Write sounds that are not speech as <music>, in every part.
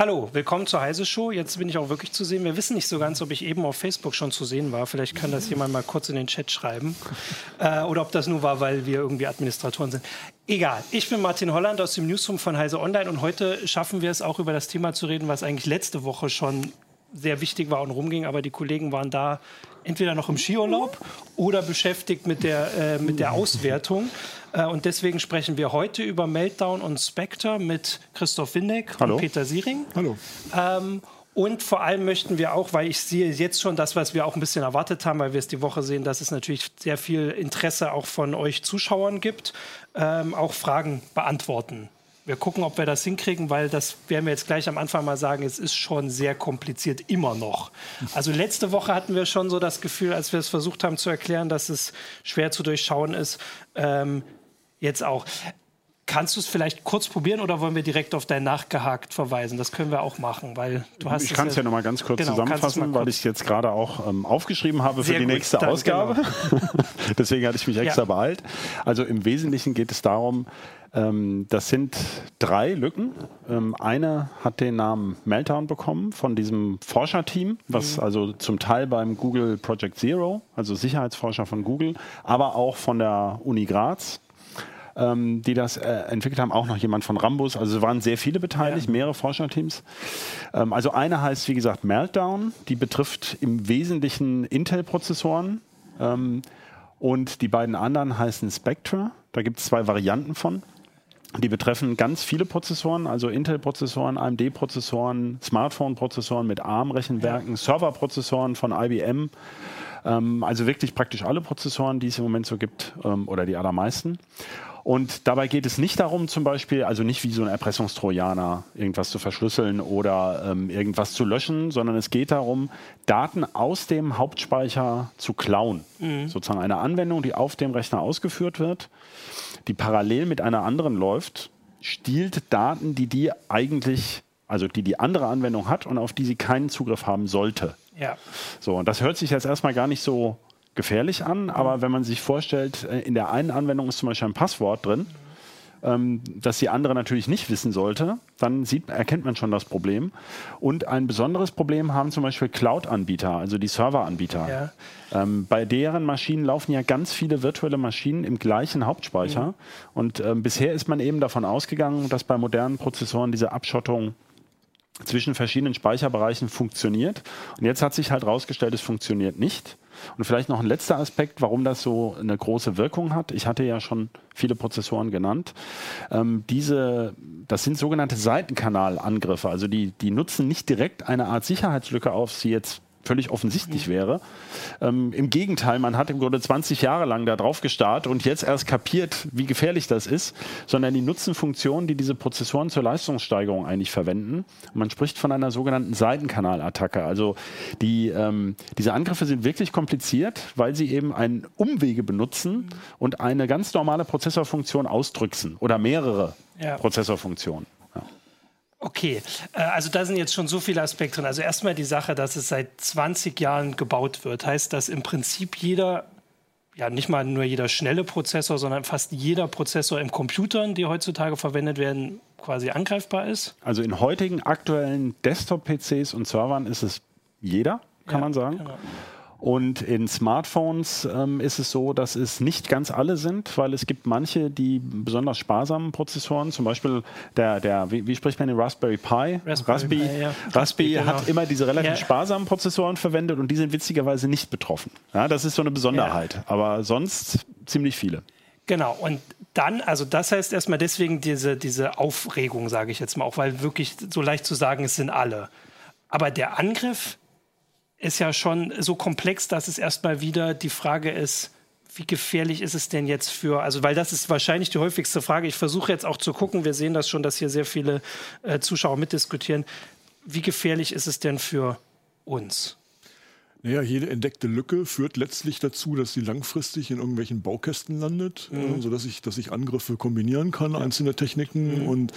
Hallo, willkommen zur Heise Show. Jetzt bin ich auch wirklich zu sehen. Wir wissen nicht so ganz, ob ich eben auf Facebook schon zu sehen war. Vielleicht kann das jemand mal kurz in den Chat schreiben. <laughs> Äh, oder ob das nur war, weil wir irgendwie Administratoren sind. Egal. Ich bin Martin Holland aus dem Newsroom von Heise Online und heute schaffen wir es auch über das Thema zu reden, was eigentlich letzte Woche schon sehr wichtig war und rumging, aber die Kollegen waren da entweder noch im Skiurlaub oder beschäftigt mit der, äh, mit der Auswertung. Äh, und deswegen sprechen wir heute über Meltdown und Spectre mit Christoph Windeck Hallo. und Peter Siering. Hallo. Ähm, und vor allem möchten wir auch, weil ich sehe jetzt schon das, was wir auch ein bisschen erwartet haben, weil wir es die Woche sehen, dass es natürlich sehr viel Interesse auch von euch Zuschauern gibt, ähm, auch Fragen beantworten. Wir gucken, ob wir das hinkriegen, weil das werden wir jetzt gleich am Anfang mal sagen, es ist schon sehr kompliziert, immer noch. Also letzte Woche hatten wir schon so das Gefühl, als wir es versucht haben zu erklären, dass es schwer zu durchschauen ist, ähm, jetzt auch. Kannst du es vielleicht kurz probieren oder wollen wir direkt auf dein Nachgehakt verweisen? Das können wir auch machen, weil du hast Ich kann es ja noch mal ganz kurz Genau, zusammenfassen, mal weil kurz- ich es jetzt gerade auch ähm, aufgeschrieben habe für die gut, nächste dann Ausgabe. <laughs> Deswegen hatte ich mich extra Ja. beeilt. Also im Wesentlichen geht es darum, ähm, das sind drei Lücken. Ähm, eine hat den Namen Meltdown bekommen von diesem Forscherteam, was Mhm. also zum Teil beim Google Project Zero, also Sicherheitsforscher von Google, aber auch von der Uni Graz ähm, die das äh, entwickelt haben, auch noch jemand von Rambus. Also es waren sehr viele beteiligt, mehrere Forscherteams. Ähm, also eine heißt, wie gesagt, Meltdown. Die betrifft im Wesentlichen Intel-Prozessoren. Ähm, und die beiden anderen heißen Spectre. Da gibt es zwei Varianten von. Die betreffen ganz viele Prozessoren, also Intel-Prozessoren, AMD-Prozessoren, Smartphone-Prozessoren mit ARM-Rechenwerken, Server-Prozessoren von IBM. Ähm, also wirklich praktisch alle Prozessoren, die es im Moment so gibt, ähm, oder die allermeisten. Und dabei geht es nicht darum, zum Beispiel, also nicht wie so ein Erpressungstrojaner, irgendwas zu verschlüsseln oder ähm, irgendwas zu löschen, sondern es geht darum, Daten aus dem Hauptspeicher zu klauen. Sozusagen eine Anwendung, die auf dem Rechner ausgeführt wird, die parallel mit einer anderen läuft, stiehlt Daten, die die eigentlich, also die die andere Anwendung hat und auf die sie keinen Zugriff haben sollte. Ja. So, und das hört sich jetzt erstmal gar nicht so gefährlich an, aber wenn man sich vorstellt, äh, in der einen Anwendung ist zum Beispiel ein Passwort drin, ähm, das die andere natürlich nicht wissen sollte, dann sieht, erkennt man schon das Problem. Und ein besonderes Problem haben zum Beispiel Cloud-Anbieter, also die Serveranbieter. Ja. Ähm, bei deren Maschinen laufen ja ganz viele virtuelle Maschinen im gleichen Hauptspeicher. Und ähm, bisher ist man eben davon ausgegangen, dass bei modernen Prozessoren diese Abschottung zwischen verschiedenen Speicherbereichen funktioniert. Und jetzt hat sich halt herausgestellt, es funktioniert nicht. Und vielleicht noch ein letzter Aspekt, warum das so eine große Wirkung hat. Ich hatte ja schon viele Prozessoren genannt. Ähm, diese, das sind sogenannte Seitenkanalangriffe. Also die, die nutzen nicht direkt eine Art Sicherheitslücke auf, die jetzt völlig offensichtlich wäre. Ähm, Im Gegenteil, man hat im Grunde 20 Jahre lang da drauf gestarrt und jetzt erst kapiert, wie gefährlich das ist, sondern die nutzen Funktionen, die diese Prozessoren zur Leistungssteigerung eigentlich verwenden. Man spricht von einer sogenannten Seitenkanalattacke. Also die, ähm, diese Angriffe sind wirklich kompliziert, weil sie eben einen Umwege benutzen und eine ganz normale Prozessorfunktion ausdrücksen oder mehrere Ja. Prozessorfunktionen. Okay, äh, also da sind jetzt schon so viele Aspekte drin. Also erstmal die Sache, dass es seit 20 Jahren gebaut wird, heißt, dass im Prinzip jeder, ja nicht mal nur jeder schnelle Prozessor, sondern fast jeder Prozessor im Computern, die heutzutage verwendet werden, quasi angreifbar ist. Also in heutigen aktuellen Desktop-PCs und Servern ist es jeder, kann Ja, man sagen. genau. Und in Smartphones ähm, ist es so, dass es nicht ganz alle sind, weil es gibt manche, die besonders sparsamen Prozessoren, zum Beispiel der, der wie, wie spricht man den Raspberry Pi? Raspberry Pi, ja. Raspberry Genau. hat immer diese relativ Ja. sparsamen Prozessoren verwendet und die sind witzigerweise nicht betroffen. Ja, das ist so eine Besonderheit. Aber sonst ziemlich viele. Genau, und dann, also das heißt erstmal deswegen diese, diese Aufregung, sage ich jetzt mal, auch weil wirklich so leicht zu sagen, es sind alle. Aber der Angriff ist ja schon so komplex, dass es erstmal wieder die Frage ist, wie gefährlich ist es denn jetzt für, also weil das ist wahrscheinlich die häufigste Frage. Ich versuche jetzt auch zu gucken, wir sehen das schon, dass hier sehr viele äh, Zuschauer mitdiskutieren. Wie gefährlich ist es denn für uns? Naja, jede entdeckte Lücke führt letztlich dazu, dass sie langfristig in irgendwelchen Baukästen landet, äh, sodass ich, dass ich Angriffe kombinieren kann, einzelne Techniken. Und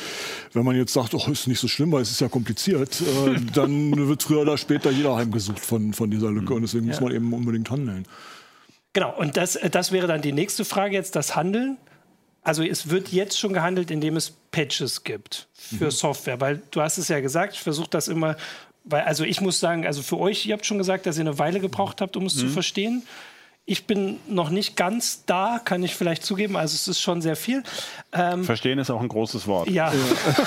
wenn man jetzt sagt, oh, ist nicht so schlimm, weil es ist ja kompliziert, äh, <laughs> dann wird früher oder später jeder heimgesucht von, von dieser Lücke. Und deswegen muss man eben unbedingt handeln. Genau, und das, äh, das wäre dann die nächste Frage jetzt, das Handeln. also es wird jetzt schon gehandelt, indem es Patches gibt für mhm. Software, weil du hast es ja gesagt, ich versuche das immer, weil also ich muss sagen, also für euch, ihr habt schon gesagt, dass ihr eine Weile gebraucht habt, um es mhm. zu verstehen. Ich bin noch nicht ganz da, kann ich vielleicht zugeben. Also es ist schon sehr viel. Ähm, Verstehen ist auch ein großes Wort. Ja.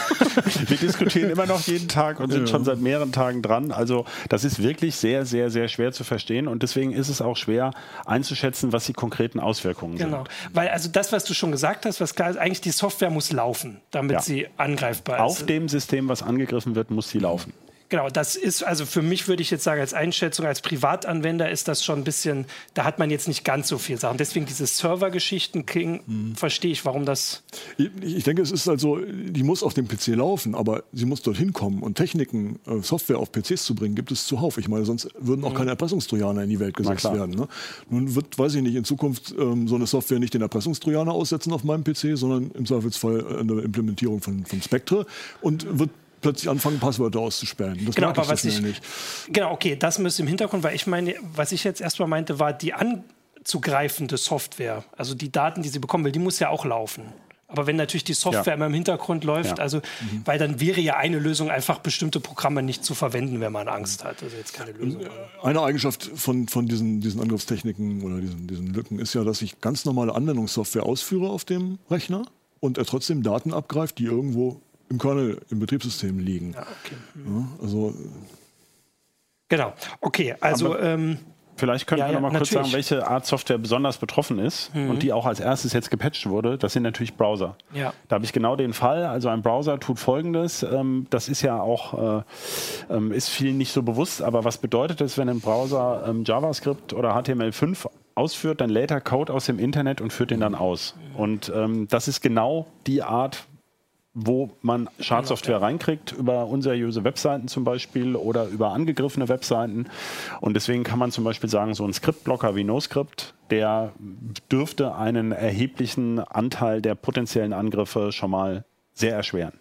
<laughs> Wir diskutieren immer noch jeden Tag und sind ja. schon seit mehreren Tagen dran. Also das ist wirklich sehr, sehr, sehr schwer zu verstehen und deswegen ist es auch schwer einzuschätzen, was die konkreten Auswirkungen genau. sind. Genau, weil also das, was du schon gesagt hast, was klar ist, eigentlich die Software muss laufen, damit ja. sie angreifbar ist. Auf dem System, was angegriffen wird, muss sie laufen. Genau, das ist, also für mich würde ich jetzt sagen, als Einschätzung, als Privatanwender ist das schon ein bisschen, da hat man jetzt nicht ganz so viel Sachen. Deswegen diese Servergeschichten mhm. verstehe ich, warum das. Ich, ich, denke, es ist also, die muss auf dem PC laufen, aber sie muss dorthin kommen und Techniken, äh, Software auf PCs zu bringen, gibt es zuhauf. Ich meine, sonst würden auch mhm. keine Erpressungstrojaner in die Welt gesetzt werden. Ne? Nun wird, weiß ich nicht, in Zukunft ähm, so eine Software nicht den Erpressungstrojaner aussetzen auf meinem PC, sondern im Zweifelsfall eine Implementierung von, von Spectre und wird plötzlich anfangen, Passwörter auszusperren. Das genau, aber was ich, nicht. Genau, okay, das müsste im Hintergrund, weil ich meine, was ich jetzt erstmal meinte, war die anzugreifende Software, also die Daten, die sie bekommen will, die muss ja auch laufen. Aber wenn natürlich die Software ja. immer im Hintergrund läuft, ja. also, mhm. weil dann wäre ja eine Lösung einfach bestimmte Programme nicht zu verwenden, wenn man Angst hat. Also jetzt keine Lösung. Äh, eine Eigenschaft von, von diesen, diesen Angriffstechniken oder diesen, diesen Lücken ist ja, dass ich ganz normale Anwendungssoftware ausführe auf dem Rechner und er trotzdem Daten abgreift, die irgendwo im Kernel, im Betriebssystem liegen. Ja, okay. ja, also genau. Okay, also ähm, Vielleicht können ja, wir noch mal kurz sagen, welche Art Software besonders betroffen ist mhm. und die auch als erstes jetzt gepatcht wurde. Das sind natürlich Browser. Ja. Da habe ich genau den Fall. Also ein Browser tut Folgendes. Ähm, das ist ja auch äh, ähm, ist vielen nicht so bewusst. Aber was bedeutet es, wenn ein Browser ähm, JavaScript oder HTML5 ausführt, dann lädt er Code aus dem Internet und führt den dann aus. Mhm. Und ähm, das ist genau die Art, wo man Schadsoftware reinkriegt, über unseriöse Webseiten zum Beispiel oder über angegriffene Webseiten. Und deswegen kann man zum Beispiel sagen, so ein Skriptblocker wie NoScript, der dürfte einen erheblichen Anteil der potenziellen Angriffe schon mal sehr erschweren.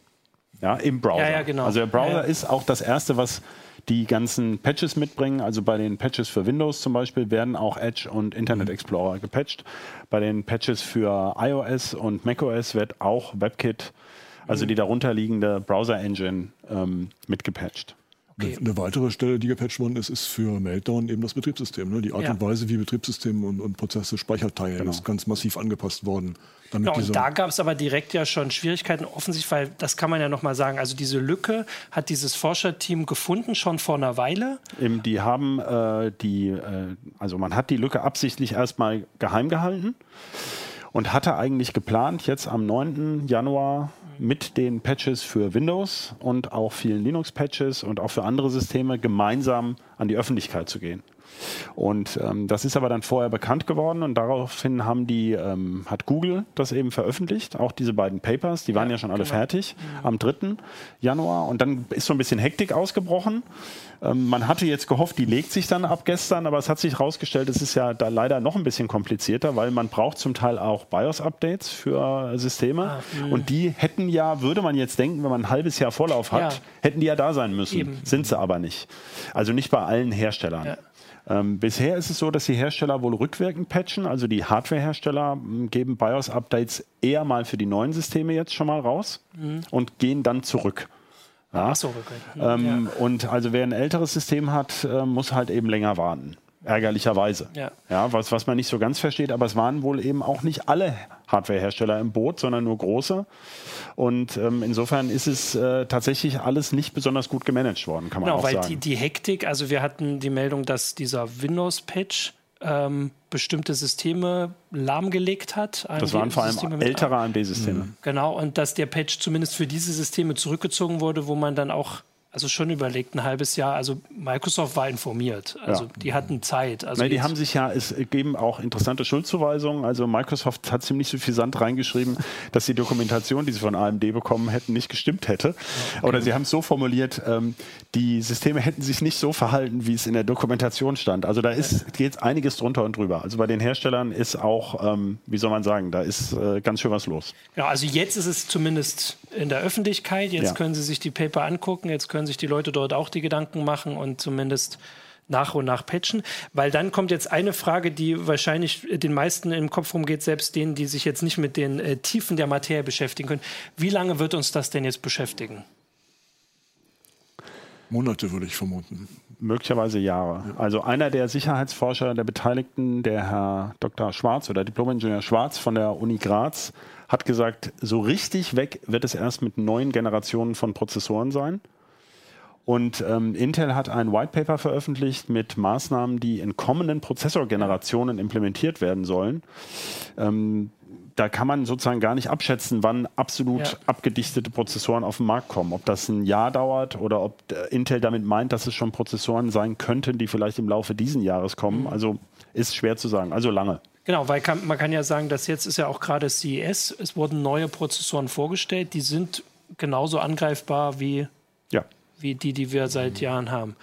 Ja, im Browser. Ja, ja, genau. Also der Browser ja, ist auch das Erste, was die ganzen Patches mitbringen. Also bei den Patches für Windows zum Beispiel werden auch Edge und Internet mhm. Explorer gepatcht. Bei den Patches für iOS und macOS wird auch WebKit also die darunterliegende Browser-Engine ähm, mitgepatcht. Okay. Eine weitere Stelle, die gepatcht worden ist, ist für Meltdown eben das Betriebssystem. Ne? Die Art ja. und Weise, wie Betriebssysteme und, und Prozesse Speicher teilen, genau. ist ganz massiv angepasst worden. Genau, und da gab es aber direkt ja schon Schwierigkeiten, offensichtlich, weil das kann man ja nochmal sagen. Also diese Lücke hat dieses Forscherteam gefunden schon vor einer Weile. Eben, die haben äh, die, äh, also man hat die Lücke absichtlich erstmal geheim gehalten und hatte eigentlich geplant, jetzt am 9. Januar mit den Patches für Windows und auch vielen Linux-Patches und auch für andere Systeme gemeinsam an die Öffentlichkeit zu gehen. Und ähm, das ist aber dann vorher bekannt geworden und daraufhin haben die, ähm, hat Google das eben veröffentlicht, auch diese beiden Papers, die waren ja, ja schon alle genau. fertig mhm. am 3. Januar und dann ist so ein bisschen Hektik ausgebrochen. Ähm, man hatte jetzt gehofft, die legt sich dann ab gestern, aber es hat sich herausgestellt, es ist ja da leider noch ein bisschen komplizierter, weil man braucht zum Teil auch BIOS-Updates für Systeme ah, und die hätten ja, würde man jetzt denken, wenn man ein halbes Jahr Vorlauf hat, ja. hätten die ja da sein müssen, Eben. sind sie aber nicht. Also nicht bei allen Herstellern. Ja. Ähm, bisher ist es so, dass die Hersteller wohl rückwirkend patchen, also die Hardware-Hersteller geben BIOS-Updates eher mal für die neuen Systeme jetzt schon mal raus mhm. und gehen dann zurück. Ja. Ach so, okay. ähm, ja. Und also wer ein älteres System hat, äh, muss halt eben länger warten ärgerlicherweise. Ja. ja was, was man nicht so ganz versteht, aber es waren wohl eben auch nicht alle Hardwarehersteller im Boot, sondern nur große. Und ähm, insofern ist es äh, tatsächlich alles nicht besonders gut gemanagt worden, kann man genau, auch sagen. Weil die, die Hektik, also wir hatten die Meldung, dass dieser Windows-Patch ähm, bestimmte Systeme lahmgelegt hat. AMD das waren vor allem ältere AMD-Systeme. Mhm. Genau, und dass der Patch zumindest für diese Systeme zurückgezogen wurde, wo man dann auch also schon überlegt, ein halbes Jahr. Also Microsoft war informiert. Also ja. die hatten Zeit. Also Nein, die haben sich ja, es geben auch interessante Schuldzuweisungen. Also Microsoft hat ziemlich so viel Sand reingeschrieben, <laughs> dass die Dokumentation, die sie von AMD bekommen hätten, nicht gestimmt hätte. Okay. Oder sie haben es so formuliert, ähm, die Systeme hätten sich nicht so verhalten, wie es in der Dokumentation stand. Also da ist geht einiges drunter und drüber. Also bei den Herstellern ist auch, ähm, wie soll man sagen, da ist äh, ganz schön was los. Ja, also jetzt ist es zumindest in der Öffentlichkeit. Jetzt ja. können Sie sich die Paper angucken. Jetzt können sich die Leute dort auch die Gedanken machen und zumindest nach und nach patchen, weil dann kommt jetzt eine Frage, die wahrscheinlich den meisten im Kopf rumgeht, selbst denen, die sich jetzt nicht mit den äh, Tiefen der Materie beschäftigen können. Wie lange wird uns das denn jetzt beschäftigen? Monate würde ich vermuten. Möglicherweise Jahre. Ja. Also einer der Sicherheitsforscher der Beteiligten, der Herr Dr. Schwarz oder Diplomingenieur Schwarz von der Uni Graz, hat gesagt, so richtig weg wird es erst mit neuen Generationen von Prozessoren sein. Und ähm, Intel hat ein White Paper veröffentlicht mit Maßnahmen, die in kommenden Prozessorgenerationen implementiert werden sollen. Ähm, da kann man sozusagen gar nicht abschätzen, wann absolut ja. abgedichtete Prozessoren auf den Markt kommen. Ob das ein Jahr dauert oder ob Intel damit meint, dass es schon Prozessoren sein könnten, die vielleicht im Laufe dieses Jahres kommen. Mhm. Also ist schwer zu sagen. Also lange. Genau, weil kann, man kann ja sagen, dass jetzt ist ja auch gerade CES, es wurden neue Prozessoren vorgestellt, die sind genauso angreifbar wie, ja. Wie die, die wir seit Jahren haben.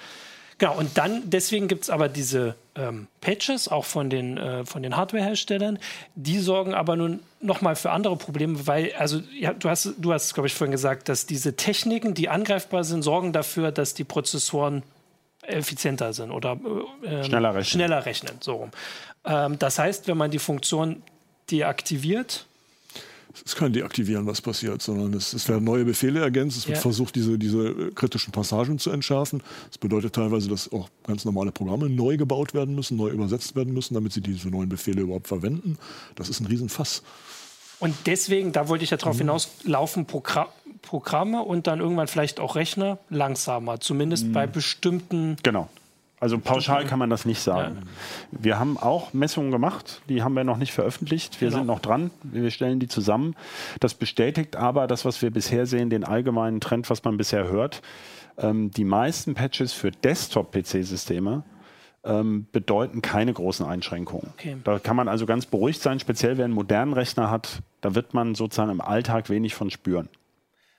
Genau, und dann, deswegen gibt es aber diese ähm, Patches, auch von den, äh, von den Hardware-Herstellern, die sorgen aber nun nochmal für andere Probleme, weil, also ja, du hast, du hast, glaube ich, vorhin gesagt, dass diese Techniken, die angreifbar sind, sorgen dafür, dass die Prozessoren effizienter sind oder äh, schneller rechnen. Schneller rechnen so rum. Ähm, das heißt, wenn man die Funktion deaktiviert, es ist kein Deaktivieren, was passiert, sondern es, es werden neue Befehle ergänzt. Es wird ja. versucht, diese, diese äh, kritischen Passagen zu entschärfen. Das bedeutet teilweise, dass auch ganz normale Programme neu gebaut werden müssen, neu übersetzt werden müssen, damit sie diese neuen Befehle überhaupt verwenden. Das ist ein Riesenfass. Und deswegen, da wollte ich ja darauf mhm. hinaus, laufen Progra Programme und dann irgendwann vielleicht auch Rechner langsamer, zumindest mhm. bei bestimmten genau. Also pauschal kann man das nicht sagen. Ja. Wir haben auch Messungen gemacht, die haben wir noch nicht veröffentlicht. Wir genau. sind noch dran, wir stellen die zusammen. Das bestätigt aber das, was wir bisher sehen, den allgemeinen Trend, was man bisher hört. Ähm, die meisten Patches für Desktop-PC-Systeme ähm, bedeuten keine großen Einschränkungen. Okay. Da kann man also ganz beruhigt sein, speziell wer einen modernen Rechner hat, da wird man sozusagen im Alltag wenig von spüren.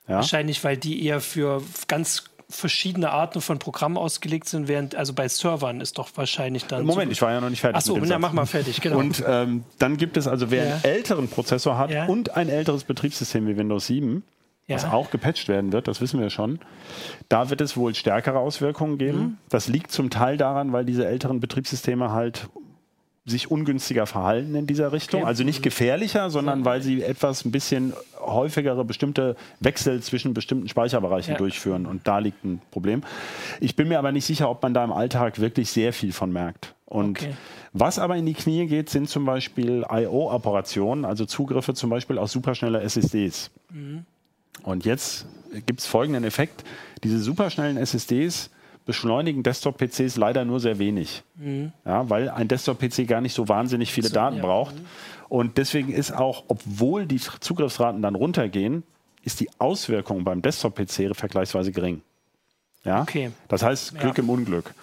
Ja? Wahrscheinlich, weil die eher für ganz verschiedene Arten von Programmen ausgelegt sind, während also bei Servern ist doch wahrscheinlich dann. Moment, so ich war ja noch nicht fertig. Achso, dann mach mal fertig, genau. Und ähm, dann gibt es also, wer ja. einen älteren Prozessor hat ja. und ein älteres Betriebssystem wie Windows 7, ja. was auch gepatcht werden wird, das wissen wir schon, da wird es wohl stärkere Auswirkungen geben. Mhm. Das liegt zum Teil daran, weil diese älteren Betriebssysteme halt sich ungünstiger verhalten in dieser Richtung. Okay. Also nicht gefährlicher, sondern weil sie etwas ein bisschen häufigere bestimmte Wechsel zwischen bestimmten Speicherbereichen ja. durchführen. Und da liegt ein Problem. Ich bin mir aber nicht sicher, ob man da im Alltag wirklich sehr viel von merkt. Und okay. was aber in die Knie geht, sind zum Beispiel I.O.-Operationen, also Zugriffe zum Beispiel aus superschneller SSDs. Mhm. Und jetzt gibt es folgenden Effekt. Diese superschnellen SSDs beschleunigen Desktop-PCs leider nur sehr wenig. Mhm. Ja, weil ein Desktop-PC gar nicht so wahnsinnig viele so, Daten ja. braucht. Und deswegen ist auch, obwohl die Zugriffsraten dann runtergehen, ist die Auswirkung beim Desktop-PC vergleichsweise gering. Ja? Okay. Das heißt Glück ja. im Unglück.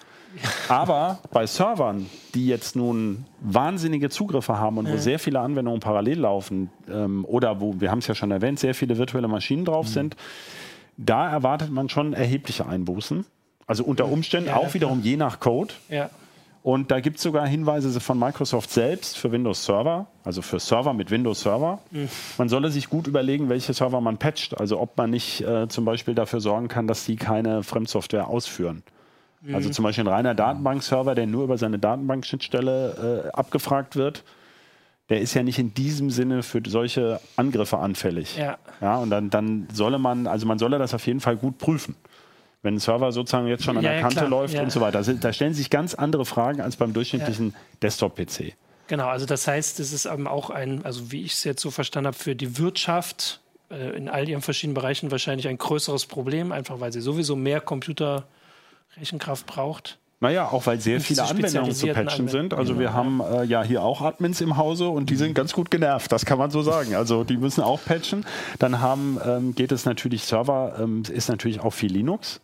Aber bei Servern, die jetzt nun wahnsinnige Zugriffe haben und wo sehr viele Anwendungen parallel laufen ähm, oder wo, wir haben es ja schon erwähnt, sehr viele virtuelle Maschinen drauf mhm. sind, da erwartet man schon erhebliche Einbußen. Also unter Umständen ja, auch wiederum je nach Code. Ja. Und da gibt es sogar Hinweise von Microsoft selbst für Windows Server, also für Server mit Windows Server. Mhm. Man solle sich gut überlegen, welche Server man patcht. Also ob man nicht äh, zum Beispiel dafür sorgen kann, dass die keine Fremdsoftware ausführen. Mhm. Also zum Beispiel ein reiner Datenbankserver, der nur über seine Datenbankschnittstelle äh, abgefragt wird, der ist ja nicht in diesem Sinne für solche Angriffe anfällig. Ja. ja und dann, dann solle man, also man solle das auf jeden Fall gut prüfen wenn ein Server sozusagen jetzt schon an ja, der Kante ja, läuft ja. und so weiter. Also, da stellen sich ganz andere Fragen als beim durchschnittlichen Desktop-PC. Genau, also das heißt, es ist eben auch ein, also wie ich es jetzt so verstanden habe, für die Wirtschaft äh, in all ihren verschiedenen Bereichen wahrscheinlich ein größeres Problem, einfach weil sie sowieso mehr Computerrechenkraft braucht. Naja, auch weil sehr viele Anwendungen zu patchen sind. Also wir haben äh, ja hier auch Admins im Hause und die sind ganz gut genervt, das kann man so sagen. Also die müssen auch patchen. Dann haben, ähm, geht es natürlich, Server ähm, ist natürlich auch viel Linux.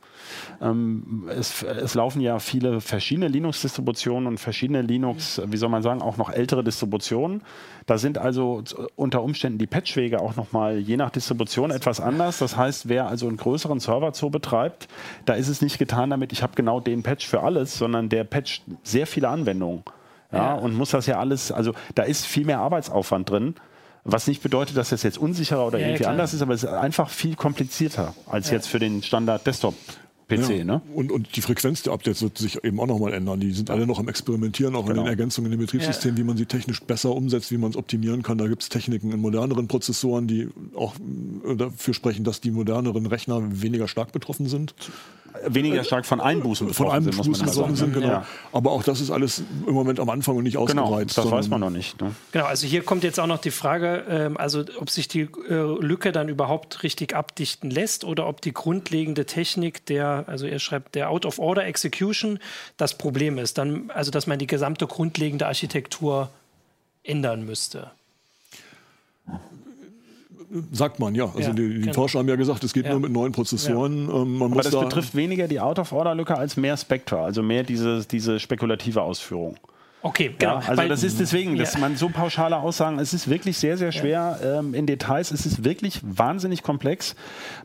Ähm, es, es, laufen ja viele verschiedene Linux-Distributionen und verschiedene Linux, wie soll man sagen, auch noch ältere Distributionen. Da sind also unter Umständen die Patchwege auch nochmal je nach Distribution etwas anders. Das heißt, wer also einen größeren Server Zoo betreibt, da ist es nicht getan damit, ich habe genau den Patch für alles, sondern der patcht sehr viele Anwendungen. Ja, ja, und muss das ja alles, also da ist viel mehr Arbeitsaufwand drin. Was nicht bedeutet, dass das jetzt unsicherer oder ja, irgendwie ja, anders ist, aber es ist einfach viel komplizierter als jetzt für den Standard Desktop PC, ja. ne? Und, und die Frequenz der Updates wird sich eben auch nochmal ändern. Die sind alle noch am Experimentieren, auch genau. an den Ergänzungen in dem Betriebssystem, ja. wie man sie technisch besser umsetzt, wie man es optimieren kann. Da gibt es Techniken in moderneren Prozessoren, die auch äh, dafür sprechen, dass die moderneren Rechner weniger stark betroffen sind weniger stark von Einbußen betroffen von Einbußen sind, betroffen sind, genau. Ja. Aber auch das ist alles im Moment am Anfang und nicht genau, ausgereizt. Genau, das weiß man noch nicht. Ne? Genau, also hier kommt jetzt auch noch die Frage, ähm, also ob sich die äh, Lücke dann überhaupt richtig abdichten lässt oder ob die grundlegende Technik der, also er schreibt, der Out-of-Order-Execution das Problem ist. Dann, also dass man die gesamte grundlegende Architektur ändern müsste. Sagt man, ja. Also ja, die, die genau. Forscher haben ja gesagt, es geht ja. nur mit neuen Prozessoren. Ja. Ähm, Aber das da betrifft weniger die Out-of-Order-Lücke als mehr Spectra, also mehr diese, diese spekulative Ausführung. Okay, genau. Ja, also Weil, das ist deswegen, dass man so pauschale Aussagen, es ist wirklich sehr, sehr schwer ähm, in Details. Es ist wirklich wahnsinnig komplex.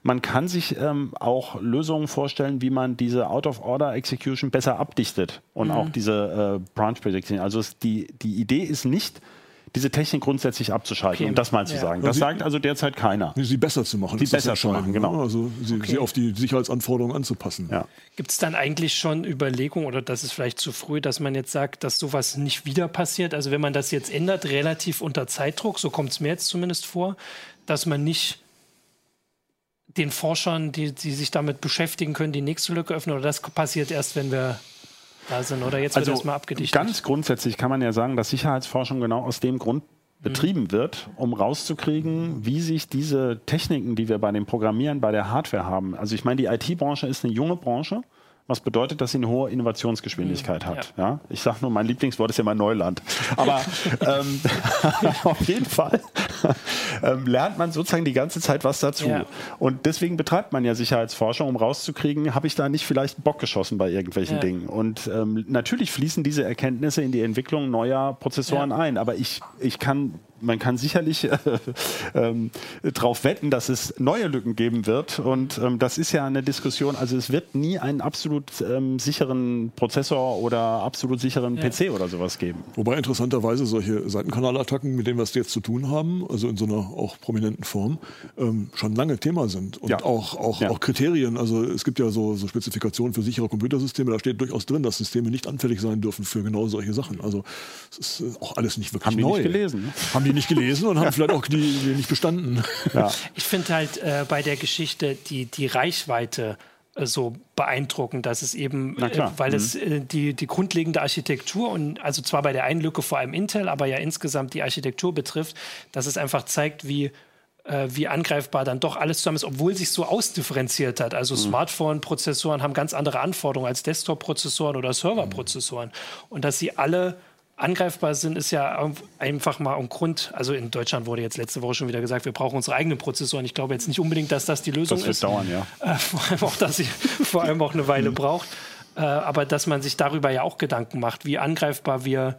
Man kann sich ähm, auch Lösungen vorstellen, wie man diese Out-of-Order-Execution besser abdichtet und mhm. auch diese äh, Branch Prediction. Also es, die, die Idee ist nicht, diese Technik grundsätzlich abzuschalten, okay. um das mal zu ja. sagen. Das sie, sagt also derzeit keiner. Sie besser zu machen. Sie besser zu machen, genau. Also sie, okay. sie, auf die Sicherheitsanforderungen anzupassen. Ja. Gibt es dann eigentlich schon Überlegungen, oder das ist vielleicht zu früh, dass man jetzt sagt, dass sowas nicht wieder passiert? Also wenn man das jetzt ändert, relativ unter Zeitdruck, so kommt es mir jetzt zumindest vor, dass man nicht den Forschern, die, die sich damit beschäftigen können, die nächste Lücke öffnen, oder das passiert erst, wenn wir da sind. Oder jetzt wird also, erstmal abgedichtet. Ganz grundsätzlich kann man ja sagen, dass Sicherheitsforschung genau aus dem Grund betrieben mhm. wird, um rauszukriegen, wie sich diese Techniken, die wir bei dem Programmieren, bei der Hardware haben, also ich meine, die IT-Branche ist eine junge Branche, was bedeutet, dass sie eine hohe Innovationsgeschwindigkeit hat. Ja. ja? Ich sage nur, mein Lieblingswort ist ja mal Neuland. Aber <laughs> ähm, <laughs> auf jeden Fall ähm, lernt man sozusagen die ganze Zeit was dazu. Ja. Und deswegen betreibt man ja Sicherheitsforschung, um rauszukriegen, habe ich da nicht vielleicht Bock geschossen bei irgendwelchen ja. Dingen. Und ähm, natürlich fließen diese Erkenntnisse in die Entwicklung neuer Prozessoren ein. Aber ich, ich kann man kann sicherlich äh, ähm, darauf wetten, dass es neue Lücken geben wird. Und ähm, das ist ja eine Diskussion. Also es wird nie einen absolut ähm, sicheren Prozessor oder absolut sicheren ja. PC oder sowas geben. Wobei interessanterweise solche Seitenkanalattacken, mit denen wir es jetzt zu tun haben, also in so einer auch prominenten Form, ähm, schon lange Thema sind. Und ja. auch, auch, ja. auch Kriterien. Also es gibt ja so, so Spezifikationen für sichere Computersysteme. Da steht durchaus drin, dass Systeme nicht anfällig sein dürfen für genau solche Sachen. Also es ist äh, auch alles nicht wirklich haben neu. Haben die nicht gelesen? Ne? Haben die die nicht gelesen und haben vielleicht auch die, die nicht bestanden. Ja. Ich finde halt äh, bei der Geschichte die, die Reichweite äh, so beeindruckend, dass es eben, äh, weil mhm. es äh, die, die grundlegende Architektur und also zwar bei der einen Lücke vor allem Intel, aber ja insgesamt die Architektur betrifft, dass es einfach zeigt, wie äh, wie angreifbar dann doch alles zusammen ist, obwohl sich so ausdifferenziert hat. Also mhm. Smartphone-Prozessoren haben ganz andere Anforderungen als Desktop-Prozessoren oder Server-Prozessoren. Mhm. Und dass sie alle angreifbar sind, ist ja einfach mal ein Grund. Also in Deutschland wurde jetzt letzte Woche schon wieder gesagt, wir brauchen unsere eigenen Prozessoren. Ich glaube jetzt nicht unbedingt, dass das die Lösung ist. Das wird ist. dauern, ja. Äh, <laughs> vor allem auch, dass sie <laughs> vor allem auch eine Weile mhm. braucht. Äh, aber dass man sich darüber ja auch Gedanken macht, wie angreifbar wir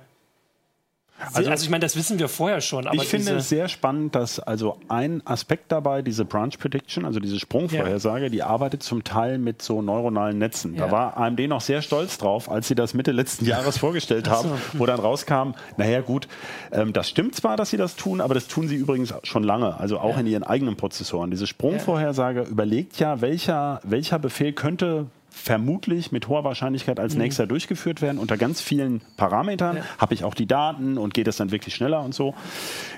also, also ich meine, das wissen wir vorher schon. ich finde es sehr spannend, dass also ein Aspekt dabei, diese Branch Prediction, also diese Sprungvorhersage, ja. die arbeitet zum Teil mit so neuronalen Netzen. Ja. Da war AMD noch sehr stolz drauf, als sie das Mitte letzten Jahres vorgestellt haben, so. wo dann rauskam, naja gut, ähm, das stimmt zwar, dass sie das tun, aber das tun sie übrigens schon lange, also auch ja. in ihren eigenen Prozessoren. Diese Sprungvorhersage überlegt ja, welcher, welcher Befehl könnte vermutlich mit hoher Wahrscheinlichkeit als mhm. nächster durchgeführt werden unter ganz vielen Parametern. Ja. Habe ich auch die Daten und geht es dann wirklich schneller und so.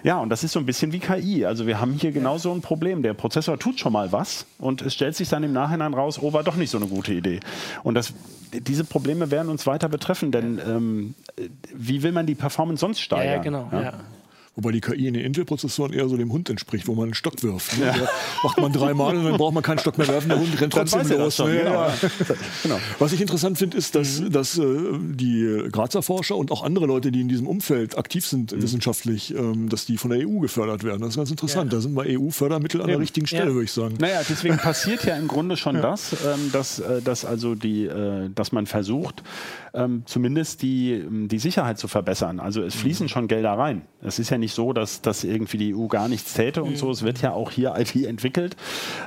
Ja, und das ist so ein bisschen wie KI. Also wir haben hier genau so ein Problem. Der Prozessor tut schon mal was und es stellt sich dann im Nachhinein raus, oh, war doch nicht so eine gute Idee. Und das, diese Probleme werden uns weiter betreffen, denn ähm, wie will man die Performance sonst steigern? Ja, ja genau. Ja. Wobei die KI in den Intel-Prozessoren eher so dem Hund entspricht, wo man einen Stock wirft. Ne? Ja. macht man dreimal und dann braucht man keinen Stock mehr werfen, der Hund rennt trotzdem los. Schon, genau. Ja. genau. Was ich interessant finde, ist, dass, mhm. dass äh, die Grazer Forscher und auch andere Leute, die in diesem Umfeld aktiv sind mhm. wissenschaftlich, ähm, dass die von der EU gefördert werden. Das ist ganz interessant. Ja. Da sind mal EU-Fördermittel an der richtigen Stelle, würde ich sagen. Naja, deswegen <laughs> passiert ja im Grunde schon das, ähm, dass, äh, dass, also die, äh, dass man versucht, ähm, zumindest die, die Sicherheit zu verbessern. Also es fließen mhm. schon Gelder rein. Es ist ja nicht nicht so, dass, dass irgendwie die EU gar nichts täte und so. Es wird ja auch hier IT entwickelt.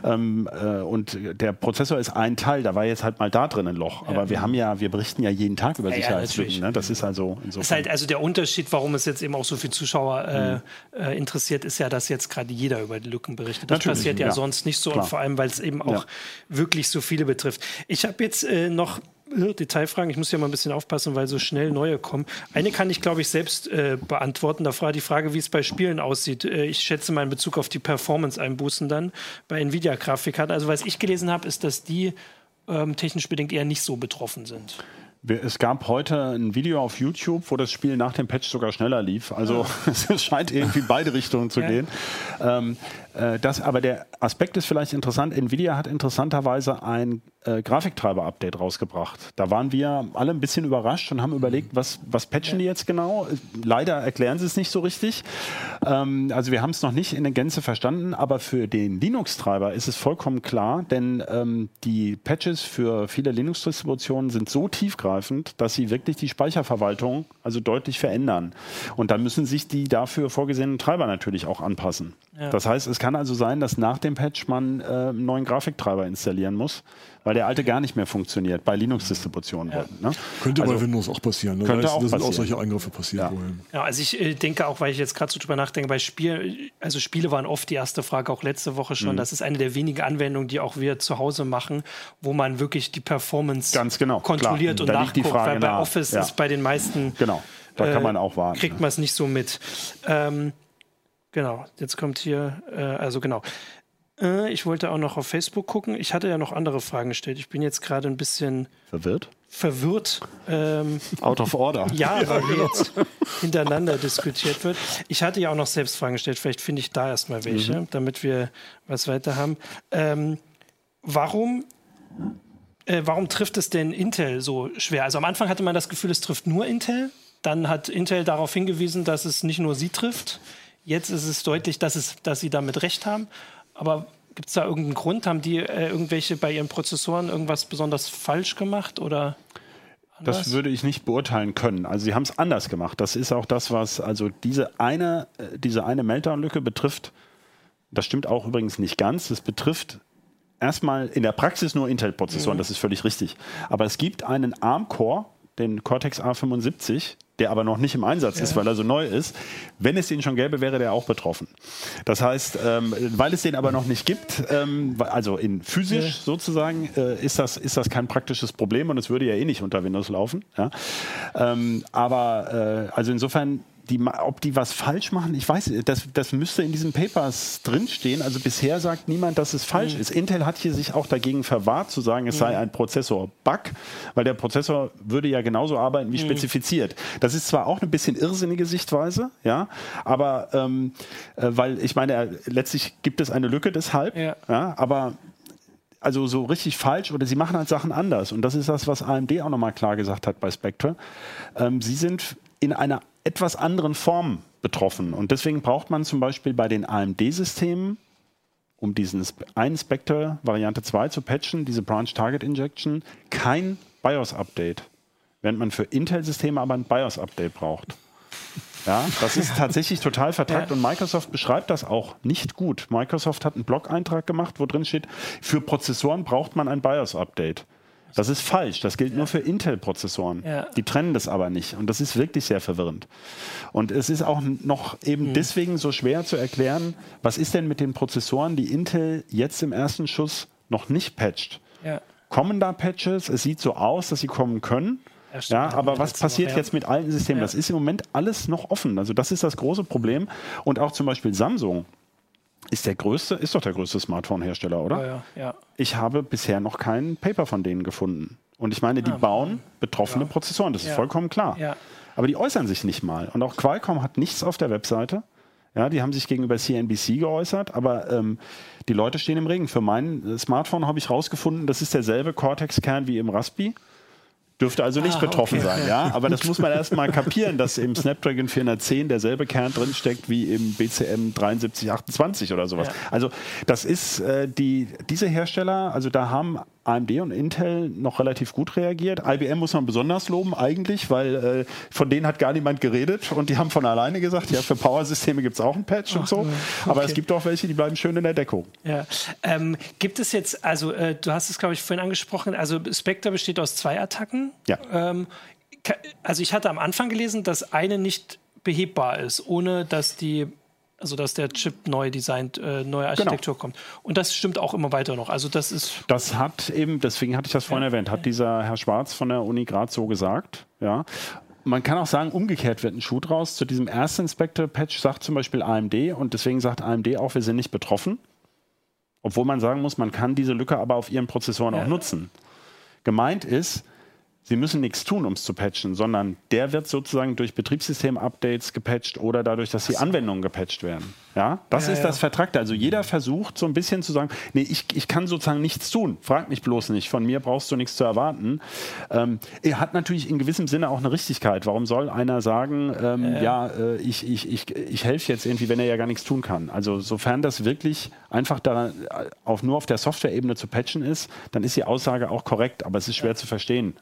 Ähm, äh, und der Prozessor ist ein Teil, da war jetzt halt mal da drin ein Loch. Aber wir haben ja, wir berichten ja jeden Tag über Ja, ja, Sicherheitslücken. ne? Das ist also insofern. ist halt also der Unterschied, warum es jetzt eben auch so viele Zuschauer äh, äh, interessiert, ist ja, dass jetzt gerade jeder über die Lücken berichtet. Das Natürlich, passiert ja, ja. sonst nicht so Klar. und vor allem, weil es eben auch Ja. wirklich so viele betrifft. Ich habe jetzt äh, noch Detailfragen. Ich muss ja mal ein bisschen aufpassen, weil so schnell neue kommen. Eine kann ich, glaube ich, selbst äh, beantworten. Da war die Frage, wie es bei Spielen aussieht. Äh, ich schätze mal in Bezug auf die Performance-Einbußen dann bei Nvidia-Grafikkarten. Also was ich gelesen habe, ist, dass die ähm, technisch bedingt eher nicht so betroffen sind. Es gab heute ein Video auf YouTube, wo das Spiel nach dem Patch sogar schneller lief. Also <laughs> es scheint irgendwie in beide Richtungen zu Ja. gehen. Ähm, äh, das, aber der Aspekt ist vielleicht interessant. Nvidia hat interessanterweise ein äh, Grafiktreiber-Update rausgebracht. Da waren wir alle ein bisschen überrascht und haben überlegt, was, was patchen die jetzt genau? Leider erklären sie es nicht so richtig. Ähm, also wir haben es noch nicht in der Gänze verstanden, aber für den Linux-Treiber ist es vollkommen klar, denn ähm, die Patches für viele Linux-Distributionen sind so tiefgreifend, dass sie wirklich die Speicherverwaltung also deutlich verändern. Und dann müssen sich die dafür vorgesehenen Treiber natürlich auch anpassen. Ja. Das heißt, es kann also sein, dass nach dem Patch man äh, einen neuen Grafiktreiber installieren muss, weil der alte gar nicht mehr funktioniert bei Linux-Distributionen. Ne? Könnte also, bei Windows auch passieren. Ne? könnte da, ist, auch da sind auch passieren. solche Eingriffe passiert. Ja. Ja, also ich äh, denke auch, weil ich jetzt gerade so drüber nachdenke, bei Spielen, also Spiele waren oft die erste Frage, auch letzte Woche schon. Mhm. Das ist eine der wenigen Anwendungen, die auch wir zu Hause machen, wo man wirklich die Performance Ganz genau, kontrolliert klar. und Da liegt die nachguckt. Frage weil bei nahe. Office Ja. ist bei den meisten Genau, da äh, kann man auch warten. kriegt man es nicht so mit. Ähm, genau, jetzt kommt hier, äh, also genau. Äh, ich wollte auch noch auf Facebook gucken. Ich hatte ja noch andere Fragen gestellt. Ich bin jetzt gerade ein bisschen Verwirrt? verwirrt. Ähm, Out of order. <laughs> ja, weil hier jetzt hintereinander diskutiert wird. Ich hatte ja auch noch selbst Fragen gestellt. Vielleicht finde ich da erstmal welche, damit wir was weiter haben. Ähm, warum, äh, warum trifft es denn Intel so schwer? Also am Anfang hatte man das Gefühl, es trifft nur Intel. Dann hat Intel darauf hingewiesen, dass es nicht nur sie trifft. Jetzt ist es deutlich, dass, es, dass sie damit recht haben. Aber gibt es da irgendeinen Grund? Haben die äh, irgendwelche bei ihren Prozessoren irgendwas besonders falsch gemacht? Oder Das anders? würde ich nicht beurteilen können. Also sie haben es anders gemacht. Das ist auch das, was also diese eine, äh, diese eine Meltdown-Lücke betrifft. Das stimmt auch übrigens nicht ganz. Es betrifft erstmal in der Praxis nur Intel-Prozessoren. Das ist völlig richtig. Aber es gibt einen ARM-Core, den Cortex A75, der aber noch nicht im Einsatz ist, weil er so neu ist. Wenn es den schon gäbe, wäre der auch betroffen. Das heißt, ähm, weil es den aber noch nicht gibt, ähm, also in physisch sozusagen, äh, ist, das, ist das kein praktisches Problem und es würde ja eh nicht unter Windows laufen. Ja? Ähm, aber äh, also insofern, die, ob die was falsch machen, ich weiß, das, das müsste in diesen Papers drinstehen. Also bisher sagt niemand, dass es falsch ist. Intel hat hier sich auch dagegen verwahrt, zu sagen, es sei ein Prozessor-Bug, weil der Prozessor würde ja genauso arbeiten wie spezifiziert. Das ist zwar auch eine bisschen irrsinnige Sichtweise, ja, aber ähm, äh, weil ich meine, äh, letztlich gibt es eine Lücke deshalb, Ja. ja aber also so richtig falsch oder sie machen halt Sachen anders. Und das ist das, was AMD auch nochmal klar gesagt hat bei Spectre. Ähm, sie sind in einer etwas anderen Form betroffen. Und deswegen braucht man zum Beispiel bei den AMD-Systemen, um diesen einen Spectre Variante 2 zu patchen, diese Branch Target Injection, kein BIOS-Update. Während man für Intel-Systeme aber ein BIOS-Update braucht. Ja, das ist <laughs> tatsächlich total vertrackt Ja. und Microsoft beschreibt das auch nicht gut. Microsoft hat einen Blog-Eintrag gemacht, wo drin steht, für Prozessoren braucht man ein BIOS-Update. Das ist falsch. Das gilt nur für Intel-Prozessoren. Ja. Die trennen das aber nicht. Und das ist wirklich sehr verwirrend. Und es ist auch noch eben deswegen so schwer zu erklären, was ist denn mit den Prozessoren, die Intel jetzt im ersten Schuss noch nicht patcht. Ja. Kommen da Patches? Es sieht so aus, dass sie kommen können. Ja. Ja, aber was passiert ja. jetzt mit alten Systemen? Ja. Das ist im Moment alles noch offen. Also das ist das große Problem. Und auch zum Beispiel Samsung ist der größte, ist doch der größte Smartphone-Hersteller, oder? Ja, ja, ja. Ich habe bisher noch kein Paper von denen gefunden. Und ich meine, die bauen betroffene Prozessoren, das ist Ja. vollkommen klar. Ja. Aber die äußern sich nicht mal. Und auch Qualcomm hat nichts auf der Webseite. Ja, die haben sich gegenüber CNBC geäußert, aber ähm, die Leute stehen im Regen. Für mein äh, Smartphone habe ich rausgefunden, das ist derselbe Cortex-Kern wie im Raspi. Dürfte also nicht Ah, betroffen okay. sein, ja. <laughs> Aber das muss man erst mal kapieren, dass im Snapdragon 410 derselbe Kern drinsteckt wie im BCM 7328 oder sowas. Ja. Also das ist äh, die, diese Hersteller, also da haben AMD und Intel noch relativ gut reagiert. IBM muss man besonders loben eigentlich, weil äh, von denen hat gar niemand geredet und die haben von alleine gesagt, ja, für Power-Systeme gibt es auch ein Patch Ach, und so. Okay. Aber es gibt auch welche, die bleiben schön in der Deckung. Ja. Ähm, gibt es jetzt, also äh, du hast es, glaube ich, vorhin angesprochen, also Spectre besteht aus zwei Attacken. Ja. Ähm, also ich hatte am Anfang gelesen, dass eine nicht behebbar ist, ohne dass die also dass der Chip neu designt, äh, neue genau. Architektur genau. kommt. Und das stimmt auch immer weiter noch. Also das ist. Das hat eben, deswegen hatte ich das vorhin ja. erwähnt, hat dieser Herr Schwarz von der Uni Graz so gesagt. Ja. Man kann auch sagen, umgekehrt wird ein Schuh draus. Zu diesem ersten Inspector-Patch sagt zum Beispiel AMD und deswegen sagt AMD auch, wir sind nicht betroffen. Obwohl man sagen muss, man kann diese Lücke aber auf ihren Prozessoren ja. auch nutzen. Gemeint ist, Sie müssen nichts tun, um es zu patchen, sondern der wird sozusagen durch Betriebssystem-Updates gepatcht oder dadurch, dass die Anwendungen gepatcht werden. Ja, das ja, ist ja. das Vertragte. Also jeder versucht so ein bisschen zu sagen, nee, ich, ich kann sozusagen nichts tun. Frag mich bloß nicht. Von mir brauchst du nichts zu erwarten. Ähm, er hat natürlich in gewissem Sinne auch eine Richtigkeit. Warum soll einer sagen, ähm, ja, ja äh, ich, ich, ich, ich helfe jetzt irgendwie, wenn er ja gar nichts tun kann? Also sofern das wirklich einfach da auf, nur auf der Software-Ebene zu patchen ist, dann ist die Aussage auch korrekt, aber es ist schwer zu verstehen.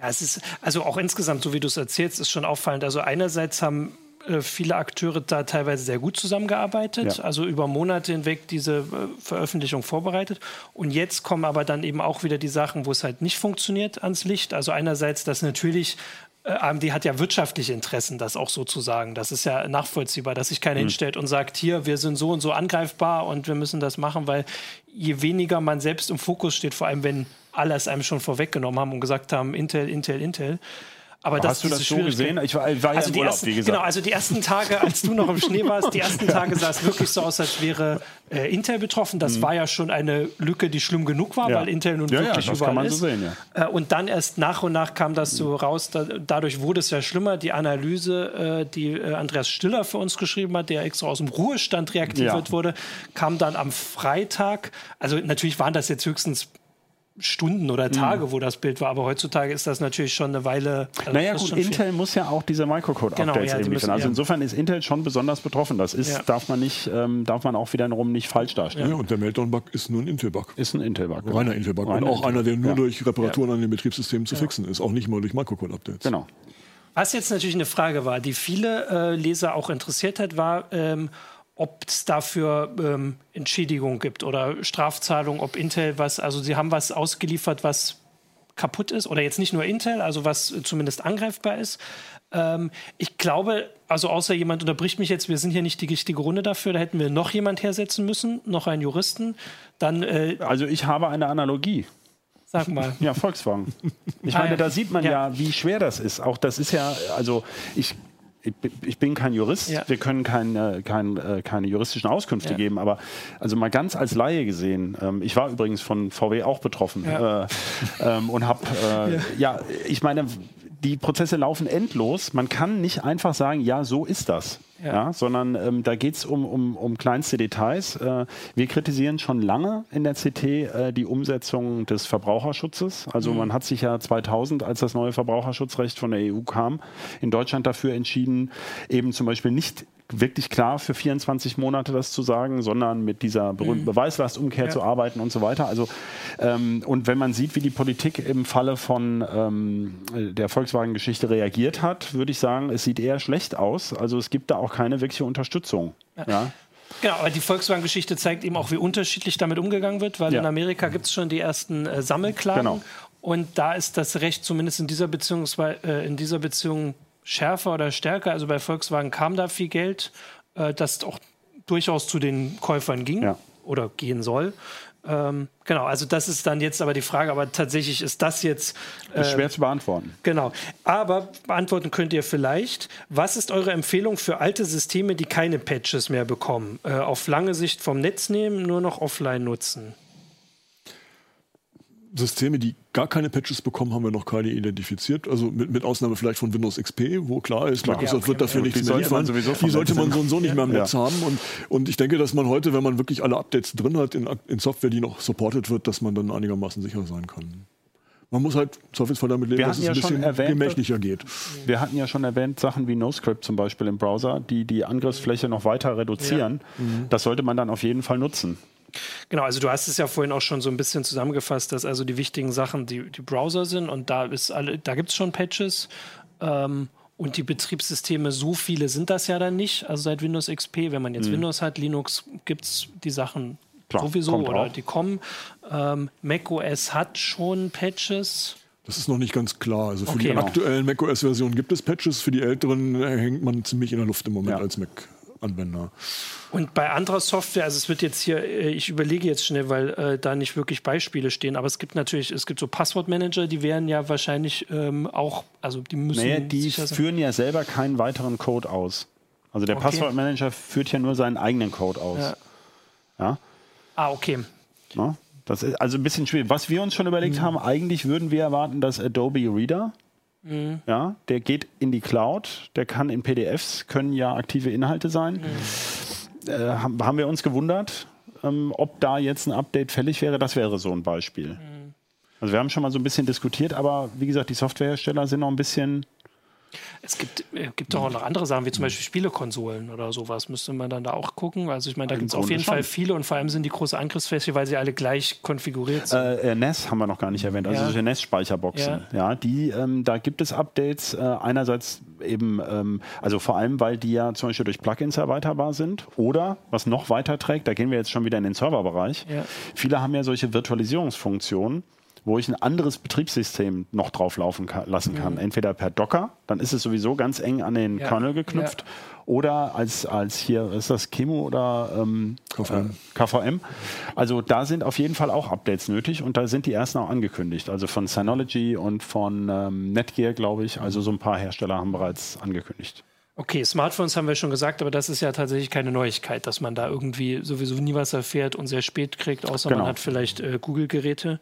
Ja, es ist, also auch insgesamt, so wie du es erzählst, ist schon auffallend. Also einerseits haben äh, viele Akteure da teilweise sehr gut zusammengearbeitet, ja. also über Monate hinweg diese äh, Veröffentlichung vorbereitet. Und jetzt kommen aber dann eben auch wieder die Sachen, wo es halt nicht funktioniert ans Licht. Also einerseits, dass natürlich äh, AMD hat ja wirtschaftliche Interessen, das auch so zu sagen. Das ist ja nachvollziehbar, dass sich keiner mhm. hinstellt und sagt, hier, wir sind so und so angreifbar und wir müssen das machen, weil je weniger man selbst im Fokus steht, vor allem wenn alles einem schon vorweggenommen haben und gesagt haben, Intel, Intel, Intel. Aber, Aber hast du das so gesehen? Ich war, ich war also ja im Urlaub, ersten, wie gesagt. Genau, also die ersten Tage, als du noch im Schnee warst, die ersten Tage sah es wirklich so aus, als wäre äh, Intel betroffen. Das mhm. war ja schon eine Lücke, die schlimm genug war, ja. weil Intel nun ja, wirklich ja, überall kann man ist. So sehen, ja. Äh, und dann erst nach und nach kam das so raus. Da, dadurch wurde es ja schlimmer. Die Analyse, äh, die äh, Andreas Stiller für uns geschrieben hat, der extra aus dem Ruhestand reaktiviert wurde, kam dann am Freitag. Also natürlich waren das jetzt höchstens Stunden oder Tage, mhm. wo das Bild war. Aber heutzutage ist das natürlich schon eine Weile. Also naja, gut, Intel viel. muss ja auch diese Microcode-Updates genau, ja, irgendwie müssen, Also ja. insofern ist Intel schon besonders betroffen. Das ist, ja. darf man nicht, ähm, darf man auch wiederum nicht falsch darstellen. Ja, und der Meltdown-Bug ist nur ein Intel-Bug. Ist ein Intel-Bug. Genau. Reiner Intel-Bug. und auch Intel. einer, der nur durch Reparaturen an den Betriebssystemen zu fixen ist. Auch nicht mal durch Microcode-Updates. Genau. Was jetzt natürlich eine Frage war, die viele äh, Leser auch interessiert hat, war, ähm, ob es dafür ähm, Entschädigung gibt oder Strafzahlung, ob Intel was, also sie haben was ausgeliefert, was kaputt ist oder jetzt nicht nur Intel, also was zumindest angreifbar ist. Ähm, ich glaube, also außer jemand unterbricht mich jetzt, wir sind hier nicht die richtige Runde dafür, da hätten wir noch jemand hersetzen müssen, noch einen Juristen. Dann, äh, also ich habe eine Analogie. Sag mal. <laughs> Ja, Volkswagen. Ich meine, ah, da sieht man ja. ja. wie schwer das ist. Auch das ist ja, also ich ich bin kein Jurist, ja. wir können keine, keine, äh, keine juristischen Auskünfte ja. geben, aber also mal ganz als Laie gesehen, ähm, ich war übrigens von VW auch betroffen ja. Äh, ähm, und habe, äh, <laughs> ja. ich meine, die Prozesse laufen endlos. Man kann nicht einfach sagen, ja, so ist das. Ja. ja sondern ähm, da geht es um, um, um kleinste Details. Äh, wir kritisieren schon lange in der CT äh, die Umsetzung des Verbraucherschutzes. Also mhm. man hat sich ja 2000, als das neue Verbraucherschutzrecht von der EU kam, in Deutschland dafür entschieden, eben zum Beispiel nicht wirklich klar für 24 Monate das zu sagen, sondern mit dieser berühmten mhm. Beweislastumkehr ja. zu arbeiten und so weiter. Also ähm, und wenn man sieht, wie die Politik im Falle von ähm, der Volkswagen-Geschichte reagiert hat, würde ich sagen, es sieht eher schlecht aus. Also es gibt da auch keine wirkliche Unterstützung. Ja. ja. Genau, aber die Volkswagen-Geschichte zeigt eben auch, wie unterschiedlich damit umgegangen wird, weil ja. in Amerika gibt es schon die ersten äh, Sammelklagen. Genau. Und da ist das Recht zumindest in dieser Beziehung, äh, in dieser Beziehung schärfer oder stärker. Also bei Volkswagen kam da viel Geld, äh, das auch durchaus zu den Käufern ging ja. oder gehen soll. Ähm, genau, also das ist dann jetzt aber die Frage, aber tatsächlich ist das jetzt. Äh, ist schwer zu beantworten. Genau. Aber beantworten könnt ihr vielleicht. Was ist eure Empfehlung für alte Systeme, die keine Patches mehr bekommen? Äh, auf lange Sicht vom Netz nehmen, nur noch offline nutzen? Systeme, die gar keine Patches bekommen, haben wir noch keine identifiziert. Also mit, mit Ausnahme vielleicht von Windows XP, wo klar ist, klar. Microsoft ja, wird dafür ja, nichts mehr liefern. Die sollte man so und so nicht mehr im Netz haben. Und, und ich denke, dass man heute, wenn man wirklich alle Updates drin hat in, in Software, die noch supported wird, dass man dann einigermaßen sicher sein kann. Man muss halt Zweifelsfall damit leben, dass es ja ein bisschen erwähnt, gemächlicher geht. Wir hatten ja schon erwähnt, Sachen wie NoScript zum Beispiel im Browser, die die Angriffsfläche noch weiter reduzieren. Ja. Mhm. Das sollte man dann auf jeden Fall nutzen. Genau, also du hast es ja vorhin auch schon so ein bisschen zusammengefasst, dass also die wichtigen Sachen die, die Browser sind und da ist alle, da gibt es schon Patches. Ähm, und die Betriebssysteme, so viele sind das ja dann nicht, also seit Windows XP. Wenn man jetzt mhm. Windows hat, Linux gibt es die Sachen Klar, sowieso oder auch. die kommen. Ähm, macOS hat schon Patches. Das ist noch nicht ganz klar. Also für okay, die genau. aktuellen macOS-Versionen gibt es Patches, für die älteren hängt man ziemlich in der Luft im Moment ja. als Mac. Anwender. Und bei anderer Software, also es wird jetzt hier, äh, ich überlege jetzt schnell, weil äh, da nicht wirklich Beispiele stehen, aber es gibt natürlich, es gibt so Passwortmanager, die wären ja wahrscheinlich ähm, auch, also die müssen. Naja, die führen ja selber keinen weiteren Code aus. Also der okay. Passwortmanager führt ja nur seinen eigenen Code aus. Ja. ja? Ah, okay. Ja? Das ist also ein bisschen schwierig. Was wir uns schon überlegt mhm. haben, eigentlich würden wir erwarten, dass Adobe Reader Mhm. Ja, der geht in die Cloud, der kann in PDFs, können ja aktive Inhalte sein. Mhm. Äh, haben, wir uns gewundert, ähm, ob da jetzt ein Update fällig wäre. Das wäre so ein Beispiel. Mhm. Also wir haben schon mal so ein bisschen diskutiert, aber wie gesagt, die Softwarehersteller sind noch ein bisschen es gibt, äh, gibt doch auch noch andere Sachen, wie zum Beispiel Spielekonsolen oder sowas. Müsste man dann da auch gucken. Also ich meine, da gibt es auf jeden schon. Fall viele und vor allem sind die große Angriffsfläche, weil sie alle gleich konfiguriert sind. Äh, NES haben wir noch gar nicht erwähnt, also ja. NES-Speicherboxen. Ja. ja. die, ähm, da gibt es Updates. Äh, einerseits eben, ähm, also vor allem, weil die ja zum Beispiel durch Plugins erweiterbar sind. Oder, was noch weiter trägt, da gehen wir jetzt schon wieder in den Serverbereich. Ja. Viele haben ja solche Virtualisierungsfunktionen wo ich ein anderes Betriebssystem noch drauf laufen kann, lassen kann. Mhm. Entweder per Docker, dann ist es sowieso ganz eng an den ja. Kernel geknüpft, ja. oder als, als hier, ist das Chemo oder ähm, KVM. Äh, KVM. Also da sind auf jeden Fall auch Updates nötig und da sind die ersten auch angekündigt. Also von Synology und von ähm, Netgear, glaube ich. Also so ein paar Hersteller haben bereits angekündigt. Okay, Smartphones haben wir schon gesagt, aber das ist ja tatsächlich keine Neuigkeit, dass man da irgendwie sowieso nie was erfährt und sehr spät kriegt, außer genau. man hat vielleicht äh, Google-Geräte.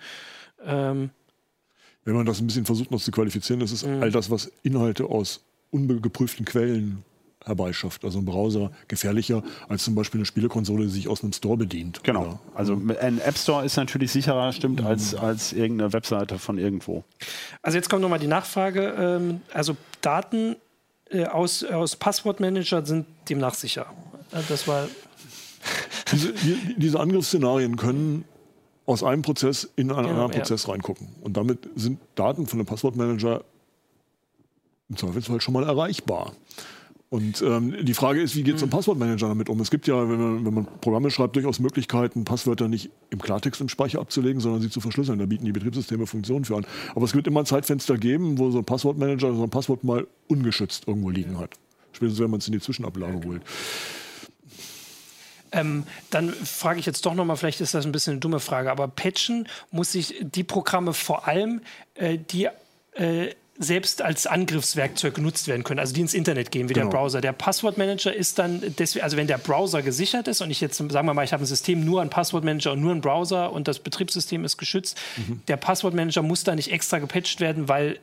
Ähm, Wenn man das ein bisschen versucht noch zu qualifizieren, das ist mh. all das, was Inhalte aus ungeprüften Quellen herbeischafft. Also ein Browser gefährlicher als zum Beispiel eine Spielekonsole, die sich aus einem Store bedient. Genau. Oder? Also ein App Store ist natürlich sicherer, stimmt, als, mhm. als irgendeine Webseite von irgendwo. Also jetzt kommt nochmal die Nachfrage. Ähm, also Daten äh, aus, aus Passwortmanager sind demnach sicher. Das war. Diese, diese Angriffsszenarien können aus einem Prozess in einen genau, anderen Prozess ja. reingucken. Und damit sind Daten von einem Passwortmanager im Zweifelsfall schon mal erreichbar. Und ähm, die Frage ist, wie geht so ein mhm. Passwortmanager damit um? Es gibt ja, wenn man, wenn man, Programme schreibt, durchaus Möglichkeiten, Passwörter nicht im Klartext im Speicher abzulegen, sondern sie zu verschlüsseln. Da bieten die Betriebssysteme Funktionen für an. Aber es wird immer ein Zeitfenster geben, wo so ein Passwortmanager so ein Passwort mal ungeschützt irgendwo liegen hat. Spätestens, wenn man es in die Zwischenablage holt. Ähm, dann frage ich jetzt doch nochmal, vielleicht ist das ein bisschen eine dumme Frage, aber patchen muss ich die Programme vor allem, äh, die äh, selbst als Angriffswerkzeug genutzt werden können, also die ins Internet gehen, wie genau. der Browser. Der Passwortmanager ist dann, deswegen, also wenn der Browser gesichert ist und ich jetzt, sagen wir mal, ich habe ein System nur einen Passwortmanager und nur einen Browser und das Betriebssystem ist geschützt, mhm. der Passwortmanager muss da nicht extra gepatcht werden, weil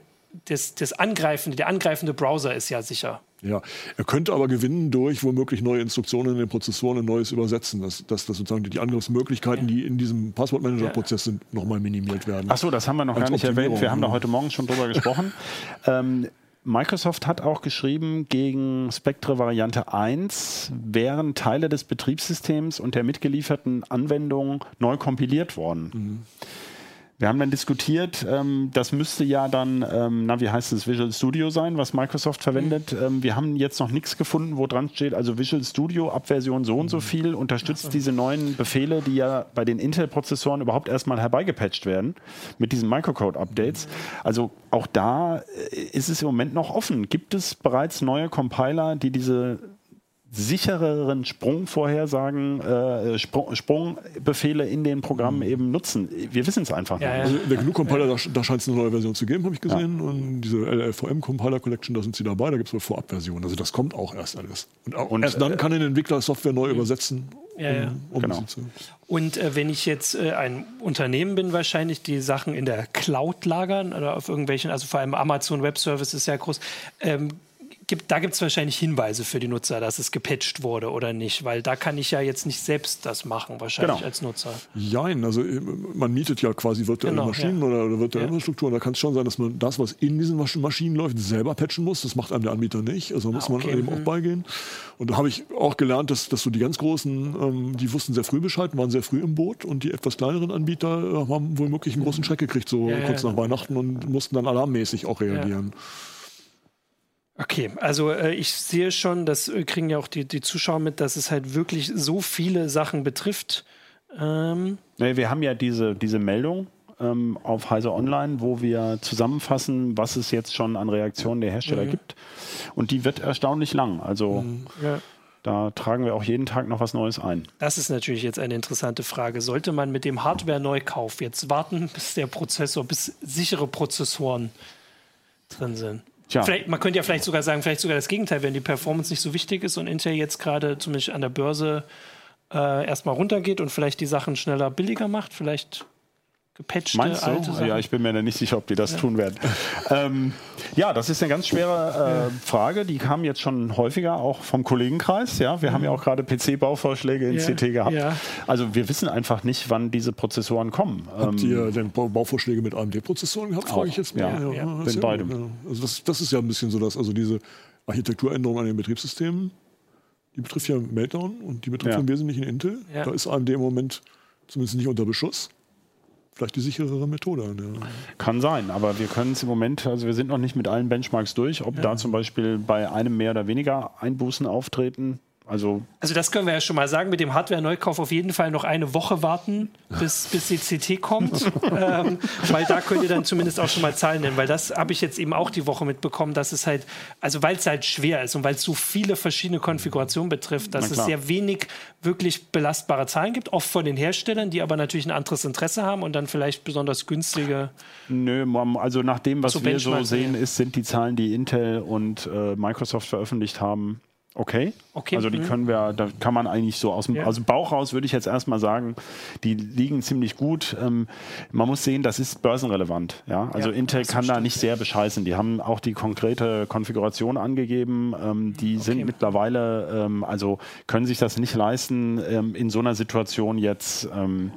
das, das angreifende, der angreifende Browser ist ja sicher. Ja, er könnte aber gewinnen durch womöglich neue Instruktionen in den Prozessoren und neues Übersetzen, dass, dass, dass sozusagen die Angriffsmöglichkeiten, ja. die in diesem Passwortmanager-Prozess sind, nochmal minimiert werden. Achso, das haben wir noch gar nicht erwähnt. Wir haben da heute Morgen schon drüber gesprochen. <laughs> Ähm, Microsoft hat auch geschrieben, gegen Spectre Variante 1 wären Teile des Betriebssystems und der mitgelieferten Anwendung neu kompiliert worden. Mhm. Wir haben dann diskutiert, ähm, das müsste ja dann, ähm, na, wie heißt es, Visual Studio sein, was Microsoft verwendet. Mhm. Ähm, wir haben jetzt noch nichts gefunden, wo dran steht, also Visual Studio ab Version so und so mhm. viel unterstützt so. diese neuen Befehle, die ja bei den Intel-Prozessoren überhaupt erstmal herbeigepatcht werden mit diesen Microcode-Updates. Mhm. Also auch da äh, ist es im Moment noch offen. Gibt es bereits neue Compiler, die diese sichereren Sprungvorhersagen, äh, Sprung, Sprungbefehle in den Programmen mhm. eben nutzen. Wir wissen es einfach ja, nicht. Also der GNU-Compiler, da, da scheint es eine neue Version zu geben, habe ich gesehen. Ja. Und diese LLVM-Compiler Collection, da sind sie dabei, da gibt es eine Vorabversion. Also das kommt auch erst alles. Und, auch, und erst dann äh, kann ein Entwickler Software neu mhm. übersetzen. Ja, ja. Um, genau. Und äh, wenn ich jetzt äh, ein Unternehmen bin, wahrscheinlich die Sachen in der Cloud lagern oder auf irgendwelchen, also vor allem Amazon Web Service ist ja groß, ähm, gibt, da gibt es wahrscheinlich Hinweise für die Nutzer, dass es gepatcht wurde oder nicht, weil da kann ich ja jetzt nicht selbst das machen, wahrscheinlich genau. als Nutzer. Jein, also äh, man mietet ja quasi virtuelle genau, Maschinen ja. oder, oder, virtuelle ja. Infrastruktur und da kann es schon sein, dass man das, was in diesen Maschinen läuft, selber patchen muss. Das macht einem der Anbieter nicht, also muss ah, okay. man eben mhm. auch beigehen. Und da habe ich auch gelernt, dass, dass so die ganz Großen, ähm, die wussten sehr früh Bescheid, waren sehr früh im Boot und die etwas kleineren Anbieter äh, haben wohl wirklich einen großen Schreck gekriegt, so ja, kurz nach Weihnachten und mussten dann alarmmäßig auch reagieren. Okay, also äh, ich sehe schon, das äh, kriegen ja auch die, die Zuschauer mit, dass es halt wirklich so viele Sachen betrifft. Ähm nee, wir haben ja diese, diese Meldung ähm, auf Heise Online, wo wir zusammenfassen, was es jetzt schon an Reaktionen der Hersteller mhm. gibt. Und die wird erstaunlich lang. Also mhm. ja. da tragen wir auch jeden Tag noch was Neues ein. Das ist natürlich jetzt eine interessante Frage. Sollte man mit dem Hardware-Neukauf jetzt warten, bis der Prozessor, bis sichere Prozessoren drin sind? Vielleicht, man könnte ja vielleicht sogar sagen, vielleicht sogar das Gegenteil, wenn die Performance nicht so wichtig ist und Intel jetzt gerade zumindest an der Börse äh, erstmal runtergeht und vielleicht die Sachen schneller billiger macht, vielleicht gepatchte Meinst du? alte Sachen. Ja, ich bin mir da nicht sicher, ob die das ja. tun werden. ähm, ja, das ist eine ganz schwere äh, Frage. Die kam jetzt schon häufiger auch vom Kollegenkreis. Ja, wir mhm. haben ja auch gerade PC-Bauvorschläge in ja. CT gehabt. Ja. Also wir wissen einfach nicht, wann diese Prozessoren kommen. Habt ähm, ihr denn Bauvorschläge mit AMD-Prozessoren gehabt? Frage ich jetzt mal. Ja, ja. mit beidem. Also das, das ist ja ein bisschen so, dass also diese Architekturänderung an den Betriebssystemen, die betrifft ja Meltdown und die betrifft im Wesentlichen Intel. Da ist AMD im Moment zumindest nicht unter Beschuss vielleicht die sicherere Methode Ja. Kann sein, aber wir können es im Moment, also wir sind noch nicht mit allen Benchmarks durch, ob ja. da zum Beispiel bei einem mehr oder weniger Einbußen auftreten. Also, also das können wir ja schon mal sagen, mit dem Hardware-Neukauf auf jeden Fall noch eine Woche warten, bis, bis die CT kommt, <laughs> ähm, weil da könnt ihr dann zumindest auch schon mal Zahlen nennen, weil das habe ich jetzt eben auch die Woche mitbekommen, dass es halt, also weil es halt schwer ist und weil es so viele verschiedene Konfigurationen betrifft, dass es sehr wenig wirklich belastbare Zahlen gibt, oft von den Herstellern, die aber natürlich ein anderes Interesse haben und dann vielleicht besonders günstige. Nö, also nach dem, was so wir so sehen, ist, sind die Zahlen, die Intel und äh, Microsoft veröffentlicht haben, Okay. okay. Also die mhm. können wir, da kann man eigentlich so aus dem, ja. aus dem Bauch raus, würde ich jetzt erstmal sagen, die liegen ziemlich gut. Ähm, man muss sehen, das ist börsenrelevant. Ja? Also ja, Intel kann da nicht sehr bescheißen. Die haben auch die konkrete Konfiguration angegeben. Ähm, die okay. sind mittlerweile, ähm, also können sich das nicht leisten, ähm, in so einer Situation jetzt ähm,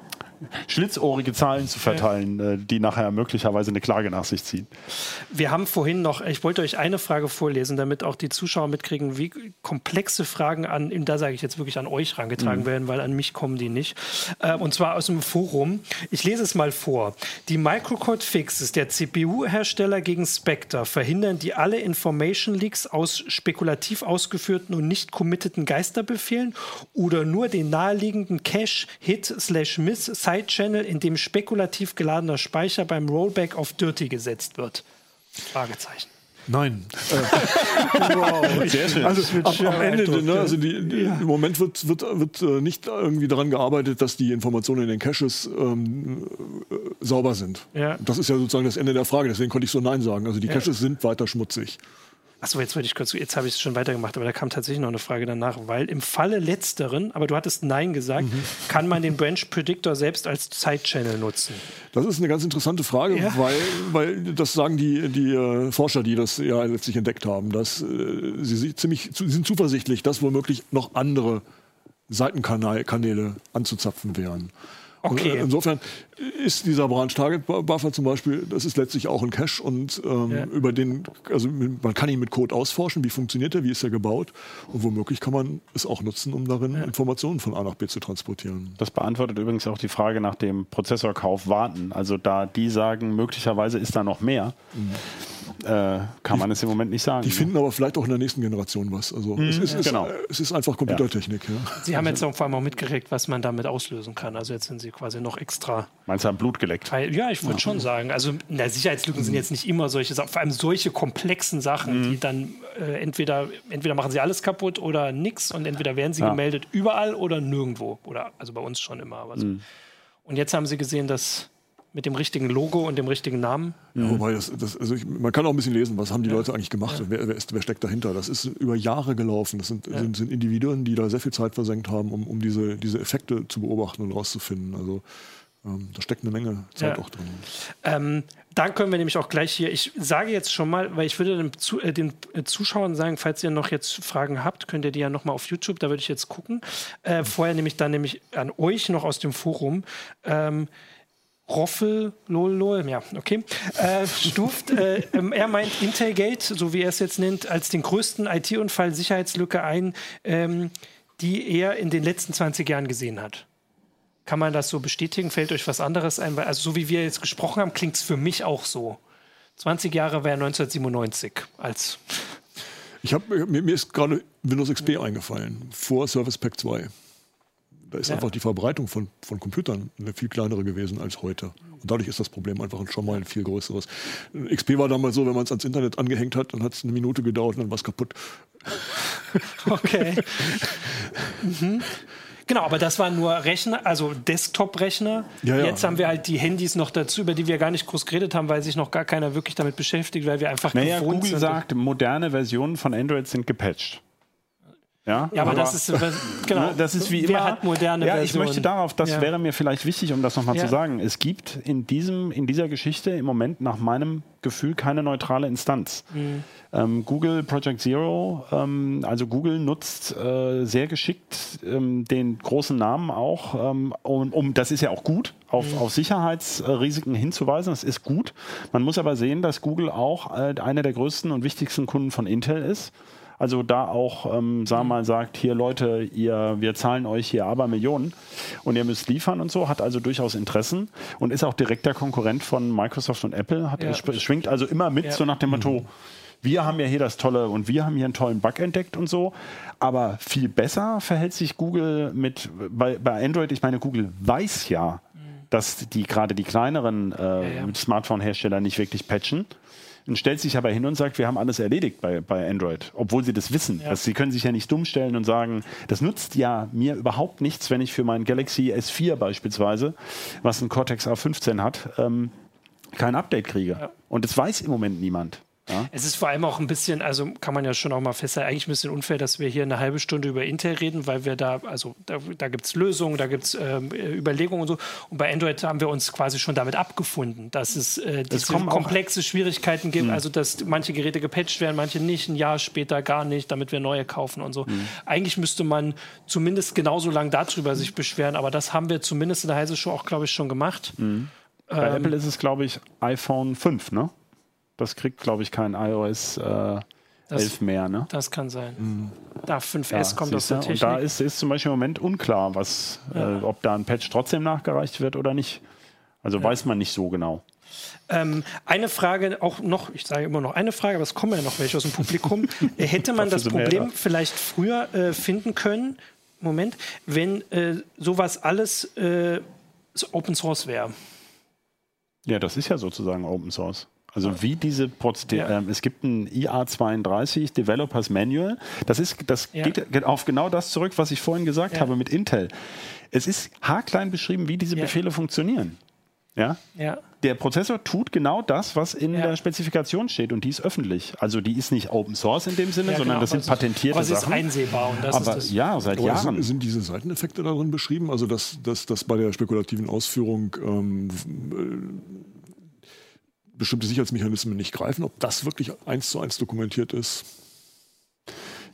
schlitzohrige Zahlen zu verteilen, ja. Äh, die nachher möglicherweise eine Klage nach sich ziehen. Wir haben vorhin noch, ich wollte euch eine Frage vorlesen, damit auch die Zuschauer mitkriegen, wie komplexe Fragen an, da sage ich jetzt wirklich an euch herangetragen mhm. werden, weil an mich kommen die nicht. Äh, und zwar aus dem Forum. Ich lese es mal vor. Die Microcode Fixes der CPU-Hersteller gegen Spectre verhindern die alle Information Leaks aus spekulativ ausgeführten und nicht committeden Geisterbefehlen oder nur den naheliegenden Cache-Hit-Miss Side-Channel, in dem spekulativ geladener Speicher beim Rollback auf Dirty gesetzt wird? Fragezeichen. Nein. Äh, <laughs> wow. Sehr schön. Also am, am Ende, ne, also die, die, ja. im Moment wird, wird, wird äh, nicht irgendwie daran gearbeitet, dass die Informationen in den Caches ähm, äh, sauber sind. Ja. Das ist ja sozusagen das Ende der Frage, deswegen konnte ich so Nein sagen. Also die Caches ja. sind weiter schmutzig. Achso, jetzt wollte ich kurz, jetzt habe ich es schon weitergemacht, aber da kam tatsächlich noch eine Frage danach, weil im Falle letzteren, aber du hattest Nein gesagt, mhm. kann man den Branch Predictor selbst als Side-Channel nutzen? Das ist eine ganz interessante Frage, ja. weil, weil das sagen die, die äh, Forscher, die das ja letztlich entdeckt haben, dass äh, sie ziemlich sie sind zuversichtlich, dass womöglich noch andere Seitenkanäle anzuzapfen wären. Okay. Und, äh, insofern ist dieser Branch Target Buffer zum Beispiel, das ist letztlich auch ein Cache und ähm, ja. über den, also man kann ihn mit Code ausforschen, wie funktioniert er, wie ist er gebaut und womöglich kann man es auch nutzen, um darin ja. Informationen von A nach B zu transportieren. Das beantwortet übrigens auch die Frage nach dem Prozessorkauf warten. Also da die sagen, möglicherweise ist da noch mehr. Mhm äh, kann man es im Moment nicht sagen. Die ne? finden aber vielleicht auch in der nächsten Generation was. Also mhm, es, ist, genau. es, ist, einfach Computertechnik. Ja. Sie haben jetzt vor allem auch mitgeregt, was man damit auslösen kann. Also jetzt sind Sie quasi noch extra. Meinst du, haben Blut geleckt? Ja, ich würde ja. schon sagen. Also na, Sicherheitslücken mhm. sind jetzt nicht immer solche Sachen, vor allem solche komplexen Sachen, mhm. die dann äh, entweder, entweder machen sie alles kaputt oder nichts und entweder werden sie ja. gemeldet überall oder nirgendwo. Oder also bei uns schon immer. So. Mhm. Und jetzt haben sie gesehen, dass mit dem richtigen Logo und dem richtigen Namen. Ja, wobei das, das, also ich, man kann auch ein bisschen lesen, was haben die ja. Leute eigentlich gemacht ja. wer, wer, ist, wer, steckt dahinter. Das ist über Jahre gelaufen. Das sind, sind, sind, Individuen, die da sehr viel Zeit versenkt haben, um, um diese, diese Effekte zu beobachten und rauszufinden. Also Ähm, da steckt eine Menge Zeit auch drin. Ähm, dann können wir nämlich auch gleich hier, ich sage jetzt schon mal, weil ich würde den, zu, äh, den äh, Zuschauern sagen, falls ihr noch jetzt Fragen habt, könnt ihr die ja nochmal auf YouTube, da würde ich jetzt gucken. Äh, vorher nämlich dann nämlich an euch noch aus dem Forum. Ähm, Roffel, lol, lol, ja, okay, äh, stuft, äh, ähm, er meint Intelgate, so wie er es jetzt nennt, als den größten IT-Unfall, Sicherheitslücke ein, ähm, die er in den letzten 20 Jahren gesehen hat. Kann man das so bestätigen? Fällt euch was anderes ein? Also so wie wir jetzt gesprochen haben, klingt es für mich auch so. 20 Jahre wäre 1997 als. Ich hab, mir, mir ist gerade Windows XP eingefallen, vor Service Pack 2. Da ist ja. einfach die Verbreitung von, von Computern eine viel kleinere gewesen als heute. Und dadurch ist das Problem einfach schon mal ein viel größeres. XP war damals so, wenn man es ans Internet angehängt hat, dann hat es eine Minute gedauert und dann war es kaputt. <laughs> Okay. mhm. Genau, aber das waren nur Rechner, also Desktop-Rechner. Ja, ja. Jetzt haben wir halt die Handys noch dazu, über die wir gar nicht groß geredet haben, weil sich noch gar keiner wirklich damit beschäftigt, weil wir einfach naja, gewohnt Google sind. sagt, moderne Versionen von Android sind gepatcht. Ja, ja aber, aber, das ist <laughs> genau. Ne, das ist wie Wer immer. hat moderne ja, ich möchte darauf, das ja. wäre mir vielleicht wichtig, um das nochmal ja. zu sagen. Es gibt in diesem in dieser Geschichte im Moment nach meinem Gefühl keine neutrale Instanz. Mhm. Ähm, Google Project Zero, ähm, also Google nutzt äh, sehr geschickt ähm, den großen Namen auch, ähm, um, um, das ist ja auch gut, auf, mhm. auf Sicherheitsrisiken hinzuweisen. Das ist gut. Man muss aber sehen, dass Google auch äh, einer der größten und wichtigsten Kunden von Intel ist. Also da auch, ähm, sagen wir mhm. mal, sagt, hier Leute, ihr, wir zahlen euch hier aber Millionen und ihr müsst liefern und so, hat also durchaus Interessen und ist auch direkter Konkurrent von Microsoft und Apple, hat, ja. schwingt also immer mit, ja. so nach dem Motto, mhm. wir haben ja hier das Tolle und wir haben hier einen tollen Bug entdeckt und so. Aber viel besser verhält sich Google mit, bei, bei Android, ich meine, Google weiß ja, mhm. dass die gerade die kleineren äh, ja, ja. Smartphone-Hersteller nicht wirklich patchen und stellt sich aber hin und sagt, wir haben alles erledigt bei, bei Android, obwohl sie das wissen. Ja. Also sie können sich ja nicht dumm stellen und sagen, das nutzt ja mir überhaupt nichts, wenn ich für mein Galaxy S4 beispielsweise, was ein Cortex A15 hat, ähm, kein Update kriege. Ja. Und das weiß im Moment niemand. Ja? Es ist vor allem auch ein bisschen, also kann man ja schon auch mal festhalten, eigentlich ein bisschen unfair, dass wir hier eine halbe Stunde über Intel reden, weil wir da, also da, da gibt es Lösungen, da gibt es ähm, Überlegungen und so. Und bei Android haben wir uns quasi schon damit abgefunden, dass es äh, diese komplexe Schwierigkeiten gibt, mhm. also dass manche Geräte gepatcht werden, manche nicht, ein Jahr später gar nicht, damit wir neue kaufen und so. Mhm. Eigentlich müsste man zumindest genauso lange darüber sich beschweren, aber das haben wir zumindest in der Heise Show auch, glaube ich, schon gemacht. Mhm. Bei ähm, Apple ist es, glaube ich, iPhone 5, ne? Das kriegt, glaube ich, kein iOS äh, das, 11 mehr. Ne? Das kann sein. Mhm. Da 5S ja, kommt aus der Technik. Und da ist, ist zum Beispiel im Moment unklar, was, ja. äh, ob da ein Patch trotzdem nachgereicht wird oder nicht. Also ja. weiß man nicht so genau. Ähm, eine Frage auch noch, ich sage immer noch eine Frage, aber es kommen ja noch welche aus dem Publikum. <laughs> Hätte man das Problem vielleicht früher äh, finden können, Moment, wenn äh, sowas alles äh, Open Source wäre? Ja, das ist ja sozusagen Open Source. Also wie diese Proz ja. ähm, es gibt ein IA32 Developers Manual. Das ist das ja. geht auf genau das zurück, was ich vorhin gesagt ja. habe mit Intel. Es ist haarklein beschrieben, wie diese Befehle funktionieren. Ja? ja? Der Prozessor tut genau das, was in der Spezifikation steht und die ist öffentlich. Also die ist nicht Open Source in dem Sinne, sondern genau, das sind patentierte aber Sachen. Aber es ist einsehbar und das aber, ist das. Ja, seit aber Jahren. Sind, sind, diese Seiteneffekte darin beschrieben? Also dass, dass, dass bei der spekulativen Ausführung ähm, bestimmte Sicherheitsmechanismen nicht greifen, ob das wirklich eins zu eins dokumentiert ist.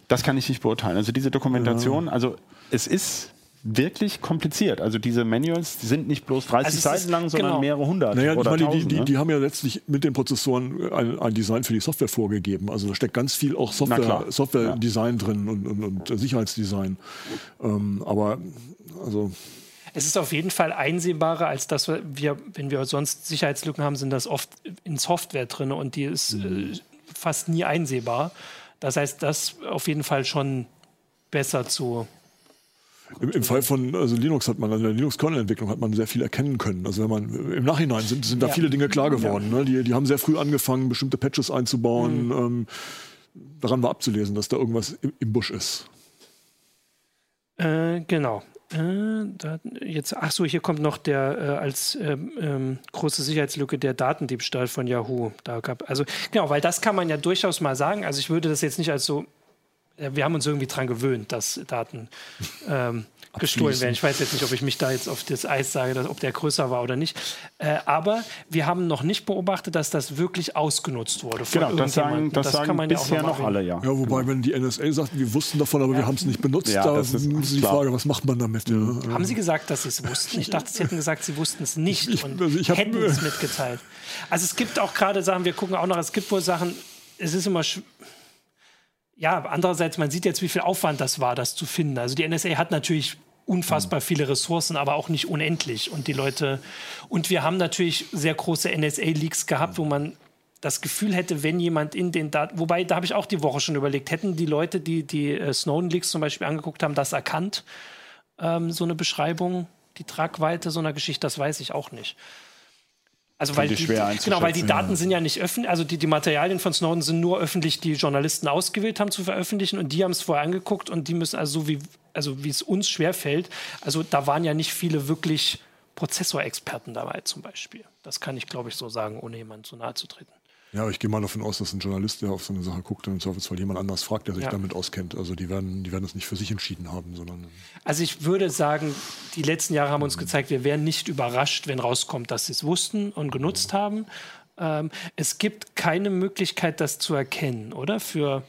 Das kann ich nicht beurteilen. Also diese Dokumentation, ja. also es ist wirklich kompliziert. Also diese Manuals die sind nicht bloß 30 also Seiten lang, sondern genau. mehrere hundert. Naja, oder ich meine, die, die, ne? die, haben ja letztlich mit den Prozessoren ein, ein, Design für die Software vorgegeben. Also da steckt ganz viel auch Software, Software-Design ja. drin und, und, und Sicherheitsdesign. Ähm, aber also es ist auf jeden Fall einsehbarer, als dass wir, wenn wir sonst Sicherheitslücken haben, sind das oft in Software drin und die ist mhm. äh, fast nie einsehbar. Das heißt, das auf jeden Fall schon besser zu im, Im, Fall von also Linux hat man, also in der Linux-Kernel-Entwicklung hat man sehr viel erkennen können. Also wenn man im Nachhinein sind, sind da ja. viele Dinge klar geworden. Ja. Ne? Die, die haben sehr früh angefangen, bestimmte Patches einzubauen. Mhm. Ähm, daran war abzulesen, dass da irgendwas im, im Busch ist. Äh, genau. Äh, jetzt, ach so, hier kommt noch der äh, als ähm, ähm, große Sicherheitslücke der Datendiebstahl von Yahoo. Da gab, also genau, weil das kann man ja durchaus mal sagen. Also ich würde das jetzt nicht als so, äh, wir haben uns irgendwie dran gewöhnt, dass Daten ähm, gestohlen werden. Ich weiß jetzt nicht, ob ich mich da jetzt auf das Eis sage, dass, ob der größer war oder nicht. Äh, aber wir haben noch nicht beobachtet, dass das wirklich ausgenutzt wurde. Genau, das sagen, das, das sagen kann man bisher ja noch, noch alle, ja. Ja, wobei, wenn die NSA sagt, wir wussten davon, aber ja. wir haben es nicht benutzt, ja, da ist die Frage, was macht man damit? Ja. Haben Sie gesagt, dass Sie es wussten? Ich dachte, Sie hätten gesagt, Sie wussten es nicht ich, und also hätten es mitgeteilt. Also es gibt auch gerade Sachen, wir gucken auch noch, es gibt wohl Sachen, es ist immer ja, andererseits, man sieht jetzt, wie viel Aufwand das war, das zu finden. Also die NSA hat natürlich unfassbar mhm. viele Ressourcen, aber auch nicht unendlich. Und die Leute, und wir haben natürlich sehr große NSA-Leaks gehabt, wo man das Gefühl hätte, wenn jemand in den Daten, wobei da habe ich auch die Woche schon überlegt, hätten die Leute, die die äh, Snowden-Leaks zum Beispiel angeguckt haben, das erkannt, ähm, so eine Beschreibung, die Tragweite so einer Geschichte, das weiß ich auch nicht. Also weil die, genau, weil die Daten sind ja nicht öffentlich, also die, die Materialien von Snowden sind nur öffentlich, die Journalisten ausgewählt haben zu veröffentlichen und die haben es vorher angeguckt und die müssen also so wie also wie es uns schwerfällt, also da waren ja nicht viele wirklich Prozessorexperten dabei zum Beispiel. Das kann ich glaube ich so sagen, ohne jemandem zu nahe zu treten. Ja, ich gehe mal davon aus, dass ein Journalist, der auf so eine Sache guckt, im Zweifelsfall jemand anders fragt, der sich ja. damit auskennt. Also die werden, die werden das nicht für sich entschieden haben, sondern. Also ich würde sagen, die letzten Jahre haben uns gezeigt, wir wären nicht überrascht, wenn rauskommt, dass sie es wussten und genutzt haben. Ähm, es gibt keine Möglichkeit, das zu erkennen, oder? Für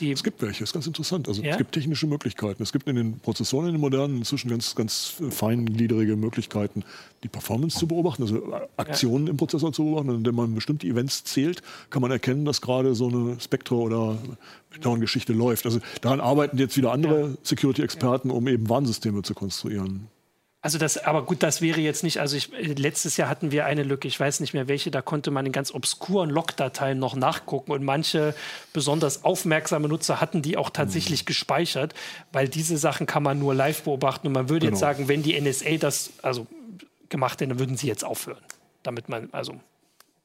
die es gibt welche, das ist ganz interessant. Also ja? es gibt technische Möglichkeiten. Es gibt in den Prozessoren, in den modernen, inzwischen ganz, ganz feingliedrige Möglichkeiten, die Performance zu beobachten, also Aktionen ja. im Prozessor zu beobachten. Und indem man bestimmte Events zählt, kann man erkennen, dass gerade so eine Spectre- oder Down-Geschichte läuft. Also daran arbeiten jetzt wieder andere. Security-Experten, um eben Warnsysteme zu konstruieren. Also das, aber gut, das wäre jetzt nicht, also ich, letztes Jahr hatten wir eine Lücke, ich weiß nicht mehr welche, da konnte man in ganz obskuren Logdateien noch nachgucken und manche besonders aufmerksame Nutzer hatten die auch tatsächlich mhm. gespeichert, weil diese Sachen kann man nur live beobachten und man würde genau. jetzt sagen, wenn die NSA das also gemacht hätte, dann würden sie jetzt aufhören, damit man, also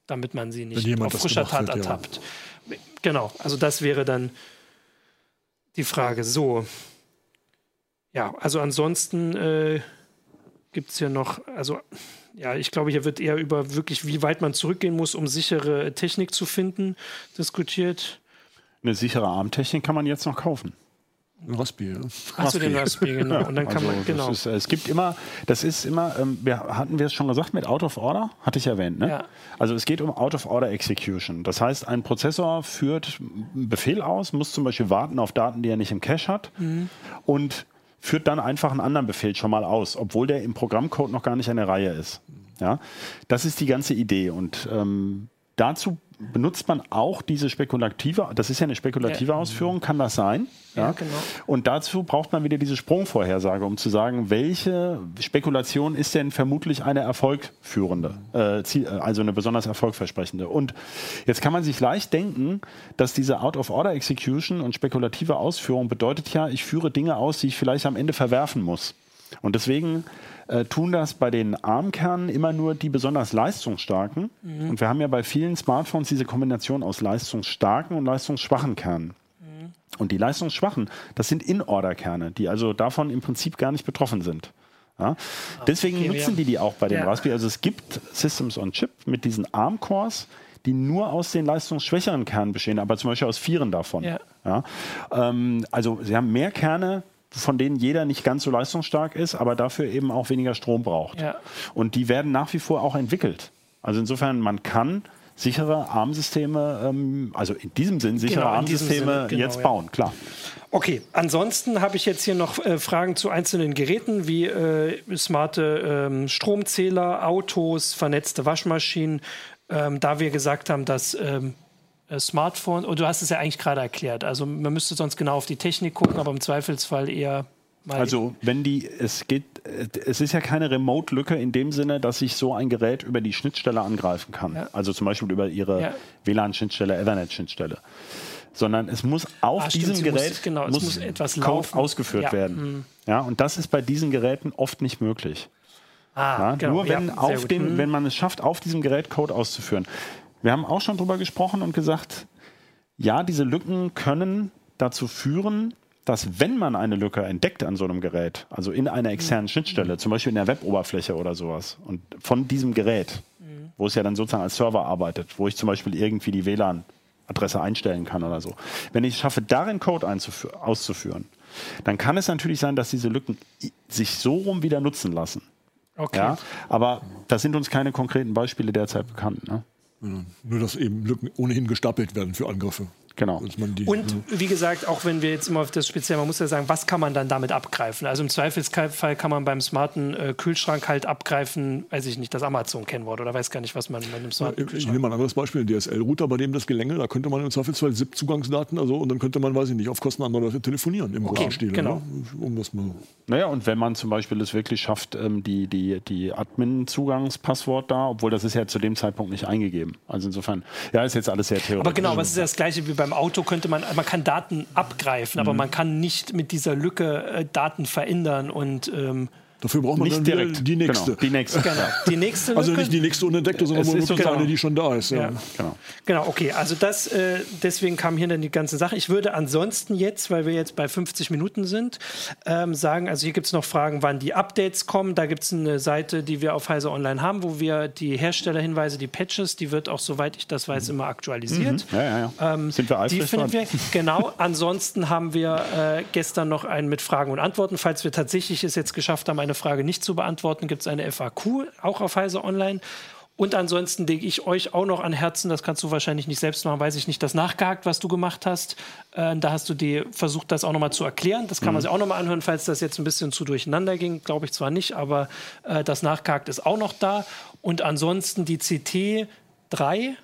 damit man sie nicht auf frischer Tat wird, ertappt. Ja. Genau, also das wäre dann die Frage. So. Ja, also ansonsten äh, gibt es ja noch, also ja, ich glaube, hier wird eher über wirklich, wie weit man zurückgehen muss, um sichere Technik zu finden, diskutiert. Eine sichere Armtechnik kann man jetzt noch kaufen. Ein Raspberry. Ja. Achso, den Raspberry, genau. Und dann kann also man, genau. Ist, es gibt immer, das ist immer, ähm, wir, hatten wir es schon gesagt mit Out of Order? Hatte ich erwähnt, ne? Ja. Also es geht um Out of Order Execution. Das heißt, ein Prozessor führt einen Befehl aus, muss zum Beispiel warten auf Daten, die er nicht im Cache hat. Mhm. Und führt dann einfach einen anderen Befehl schon mal aus, obwohl der im Programmcode noch gar nicht eine Reihe ist. Ja, das ist die ganze Idee und ähm, dazu benutzt man auch diese spekulative, das ist ja eine spekulative ja. Ausführung, kann das sein? Ja, ja, genau. Und dazu braucht man wieder diese Sprungvorhersage, um zu sagen, welche Spekulation ist denn vermutlich eine erfolgführende, äh, äh, also eine besonders erfolgversprechende. Und jetzt kann man sich leicht denken, dass diese Out-of-Order-Execution und spekulative Ausführung bedeutet ja, ich führe Dinge aus, die ich vielleicht am Ende verwerfen muss. Und deswegen äh, tun das bei den ARM-Kernen immer nur die besonders leistungsstarken. Mhm. Und wir haben ja bei vielen Smartphones diese Kombination aus leistungsstarken und leistungsschwachen Kernen. Mhm. Und die leistungsschwachen, das sind In-Order-Kerne, die also davon im Prinzip gar nicht betroffen sind. Ja? Deswegen okay, nutzen die die auch bei den ja. Raspberry. Also es gibt Systems on Chip mit diesen ARM-Cores, die nur aus den leistungsschwächeren Kernen bestehen, aber zum Beispiel aus vieren davon. Ja? Ähm, also sie haben mehr Kerne, von denen jeder nicht ganz so leistungsstark ist, aber dafür eben auch weniger Strom braucht. Ja. Und die werden nach wie vor auch entwickelt. Also insofern, man kann sichere ARM-Systeme, ähm, also in diesem Sinn sichere genau, ARM-Systeme genau, jetzt ja. bauen, klar. Okay, ansonsten habe ich jetzt hier noch äh, Fragen zu einzelnen Geräten wie äh, smarte ähm, Stromzähler, Autos, vernetzte Waschmaschinen. Ähm, da wir gesagt haben, dass ähm, äh, Smartphone, und du hast es ja eigentlich gerade erklärt, also man müsste sonst genau auf die Technik gucken, aber im Zweifelsfall eher also wenn die, es geht, äh, es ist ja keine Remote-Lücke in dem Sinne, dass ich so ein Gerät über die Schnittstelle angreifen kann. Ja. Also zum Beispiel über ihre ja. WLAN-Schnittstelle, Ethernet-Schnittstelle. Sondern es muss auf ah, diesem Gerät muss, genau, muss, muss etwas Code ausgeführt ja. werden. Mhm. Ja, und das ist bei diesen Geräten oft nicht möglich. Ah, genau. Nur wenn, auf dem, mhm. wenn man es schafft, auf diesem Gerät Code auszuführen. Wir haben auch schon darüber gesprochen und gesagt, ja, diese Lücken können dazu führen, dass wenn man eine Lücke entdeckt an so einem Gerät, also in einer externen Schnittstelle, zum Beispiel in der Weboberfläche oder sowas, und von diesem Gerät, wo es ja dann sozusagen als Server arbeitet, wo ich zum Beispiel irgendwie die WLAN-Adresse einstellen kann oder so, wenn ich es schaffe, darin Code auszuführen, dann kann es natürlich sein, dass diese Lücken sich so rum wieder nutzen lassen. Okay. Ja, aber da sind uns keine konkreten Beispiele derzeit bekannt. Ne? Nur, dass eben Lücken ohnehin gestapelt werden für Angriffe. Genau. und wie gesagt, auch wenn wir jetzt immer auf das speziell, man muss ja sagen, was kann man dann damit abgreifen? Also im Zweifelsfall kann man beim smarten äh, Kühlschrank halt abgreifen, weiß ich nicht, das Amazon-Kennwort oder weiß gar nicht, was man mit einem smarten ja, Ich nehme mal ein anderes Beispiel, den DSL-Router, bei dem das Gelänge, da könnte man im Zweifelsfall ZIP-Zugangsdaten, also und dann könnte man, weiß ich nicht, auf Kosten anderer Leute telefonieren im okay, Stil, genau. Ne? Um das mal. Naja, und wenn man zum Beispiel es wirklich schafft, ähm, die, die, die Admin-Zugangspasswort da, obwohl das ist ja zu dem Zeitpunkt nicht eingegeben. Also insofern, ja, ist jetzt alles sehr theoretisch. Aber genau, es ist ja das gleiche wie beim Auto, könnte man, man kann Daten abgreifen, mhm. aber man kann nicht mit dieser Lücke äh, Daten verändern und ähm, Dafür braucht man nicht dann direkt die nächste. Genau, die nächste. Genau. Die nächste also nicht die nächste unentdeckte, sondern es nur eine, die schon da ist. Ja. Ja. Genau. genau, okay. Also das, äh, deswegen kam hier dann die ganze Sache. Ich würde ansonsten jetzt, weil wir jetzt bei 50 Minuten sind, ähm, sagen, also hier gibt es noch Fragen, wann die Updates kommen. Da gibt es eine Seite, die wir auf Heise Online haben, wo wir die Herstellerhinweise, die Patches, die wird auch, soweit ich das weiß, immer aktualisiert. Mhm. Ja, ja, ja. Ähm, Sind wir Die finden wir. Genau. <laughs> Ansonsten haben wir äh, gestern noch einen mit Fragen und Antworten. Falls wir tatsächlich es jetzt geschafft haben, eine Frage nicht zu beantworten, gibt es eine FAQ, auch auf Heise Online. Und ansonsten lege ich euch auch noch an Herzen, das kannst du wahrscheinlich nicht selbst machen, weiß ich nicht, das nachgehakt, was du gemacht hast. Äh, da hast du dir versucht, das auch nochmal zu erklären. Das kann man mhm. sich auch nochmal anhören, falls das jetzt ein bisschen zu durcheinander ging. Glaube ich zwar nicht, aber äh, das nachgehakt ist auch noch da. Und ansonsten die CT 3,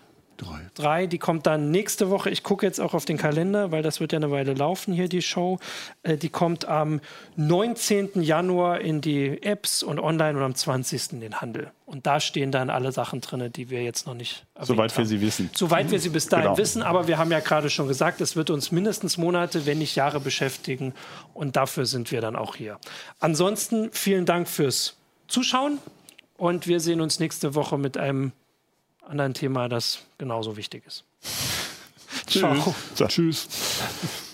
Drei. Drei, die kommt dann nächste Woche. Ich gucke jetzt auch auf den Kalender, weil das wird ja eine Weile laufen hier, die Show. Äh, die kommt am 19. Januar in die Apps und online und am 20. in den Handel. Und da stehen dann alle Sachen drin, die wir jetzt noch nicht Soweit wir sie wissen. Soweit wir sie bis dahin genau. wissen. Aber wir haben ja gerade schon gesagt, es wird uns mindestens Monate, wenn nicht Jahre beschäftigen. Und dafür sind wir dann auch hier. Ansonsten vielen Dank fürs Zuschauen. Und wir sehen uns nächste Woche mit einem anderen Thema, das genauso wichtig ist. Ciao. Tschüss. Tschüss.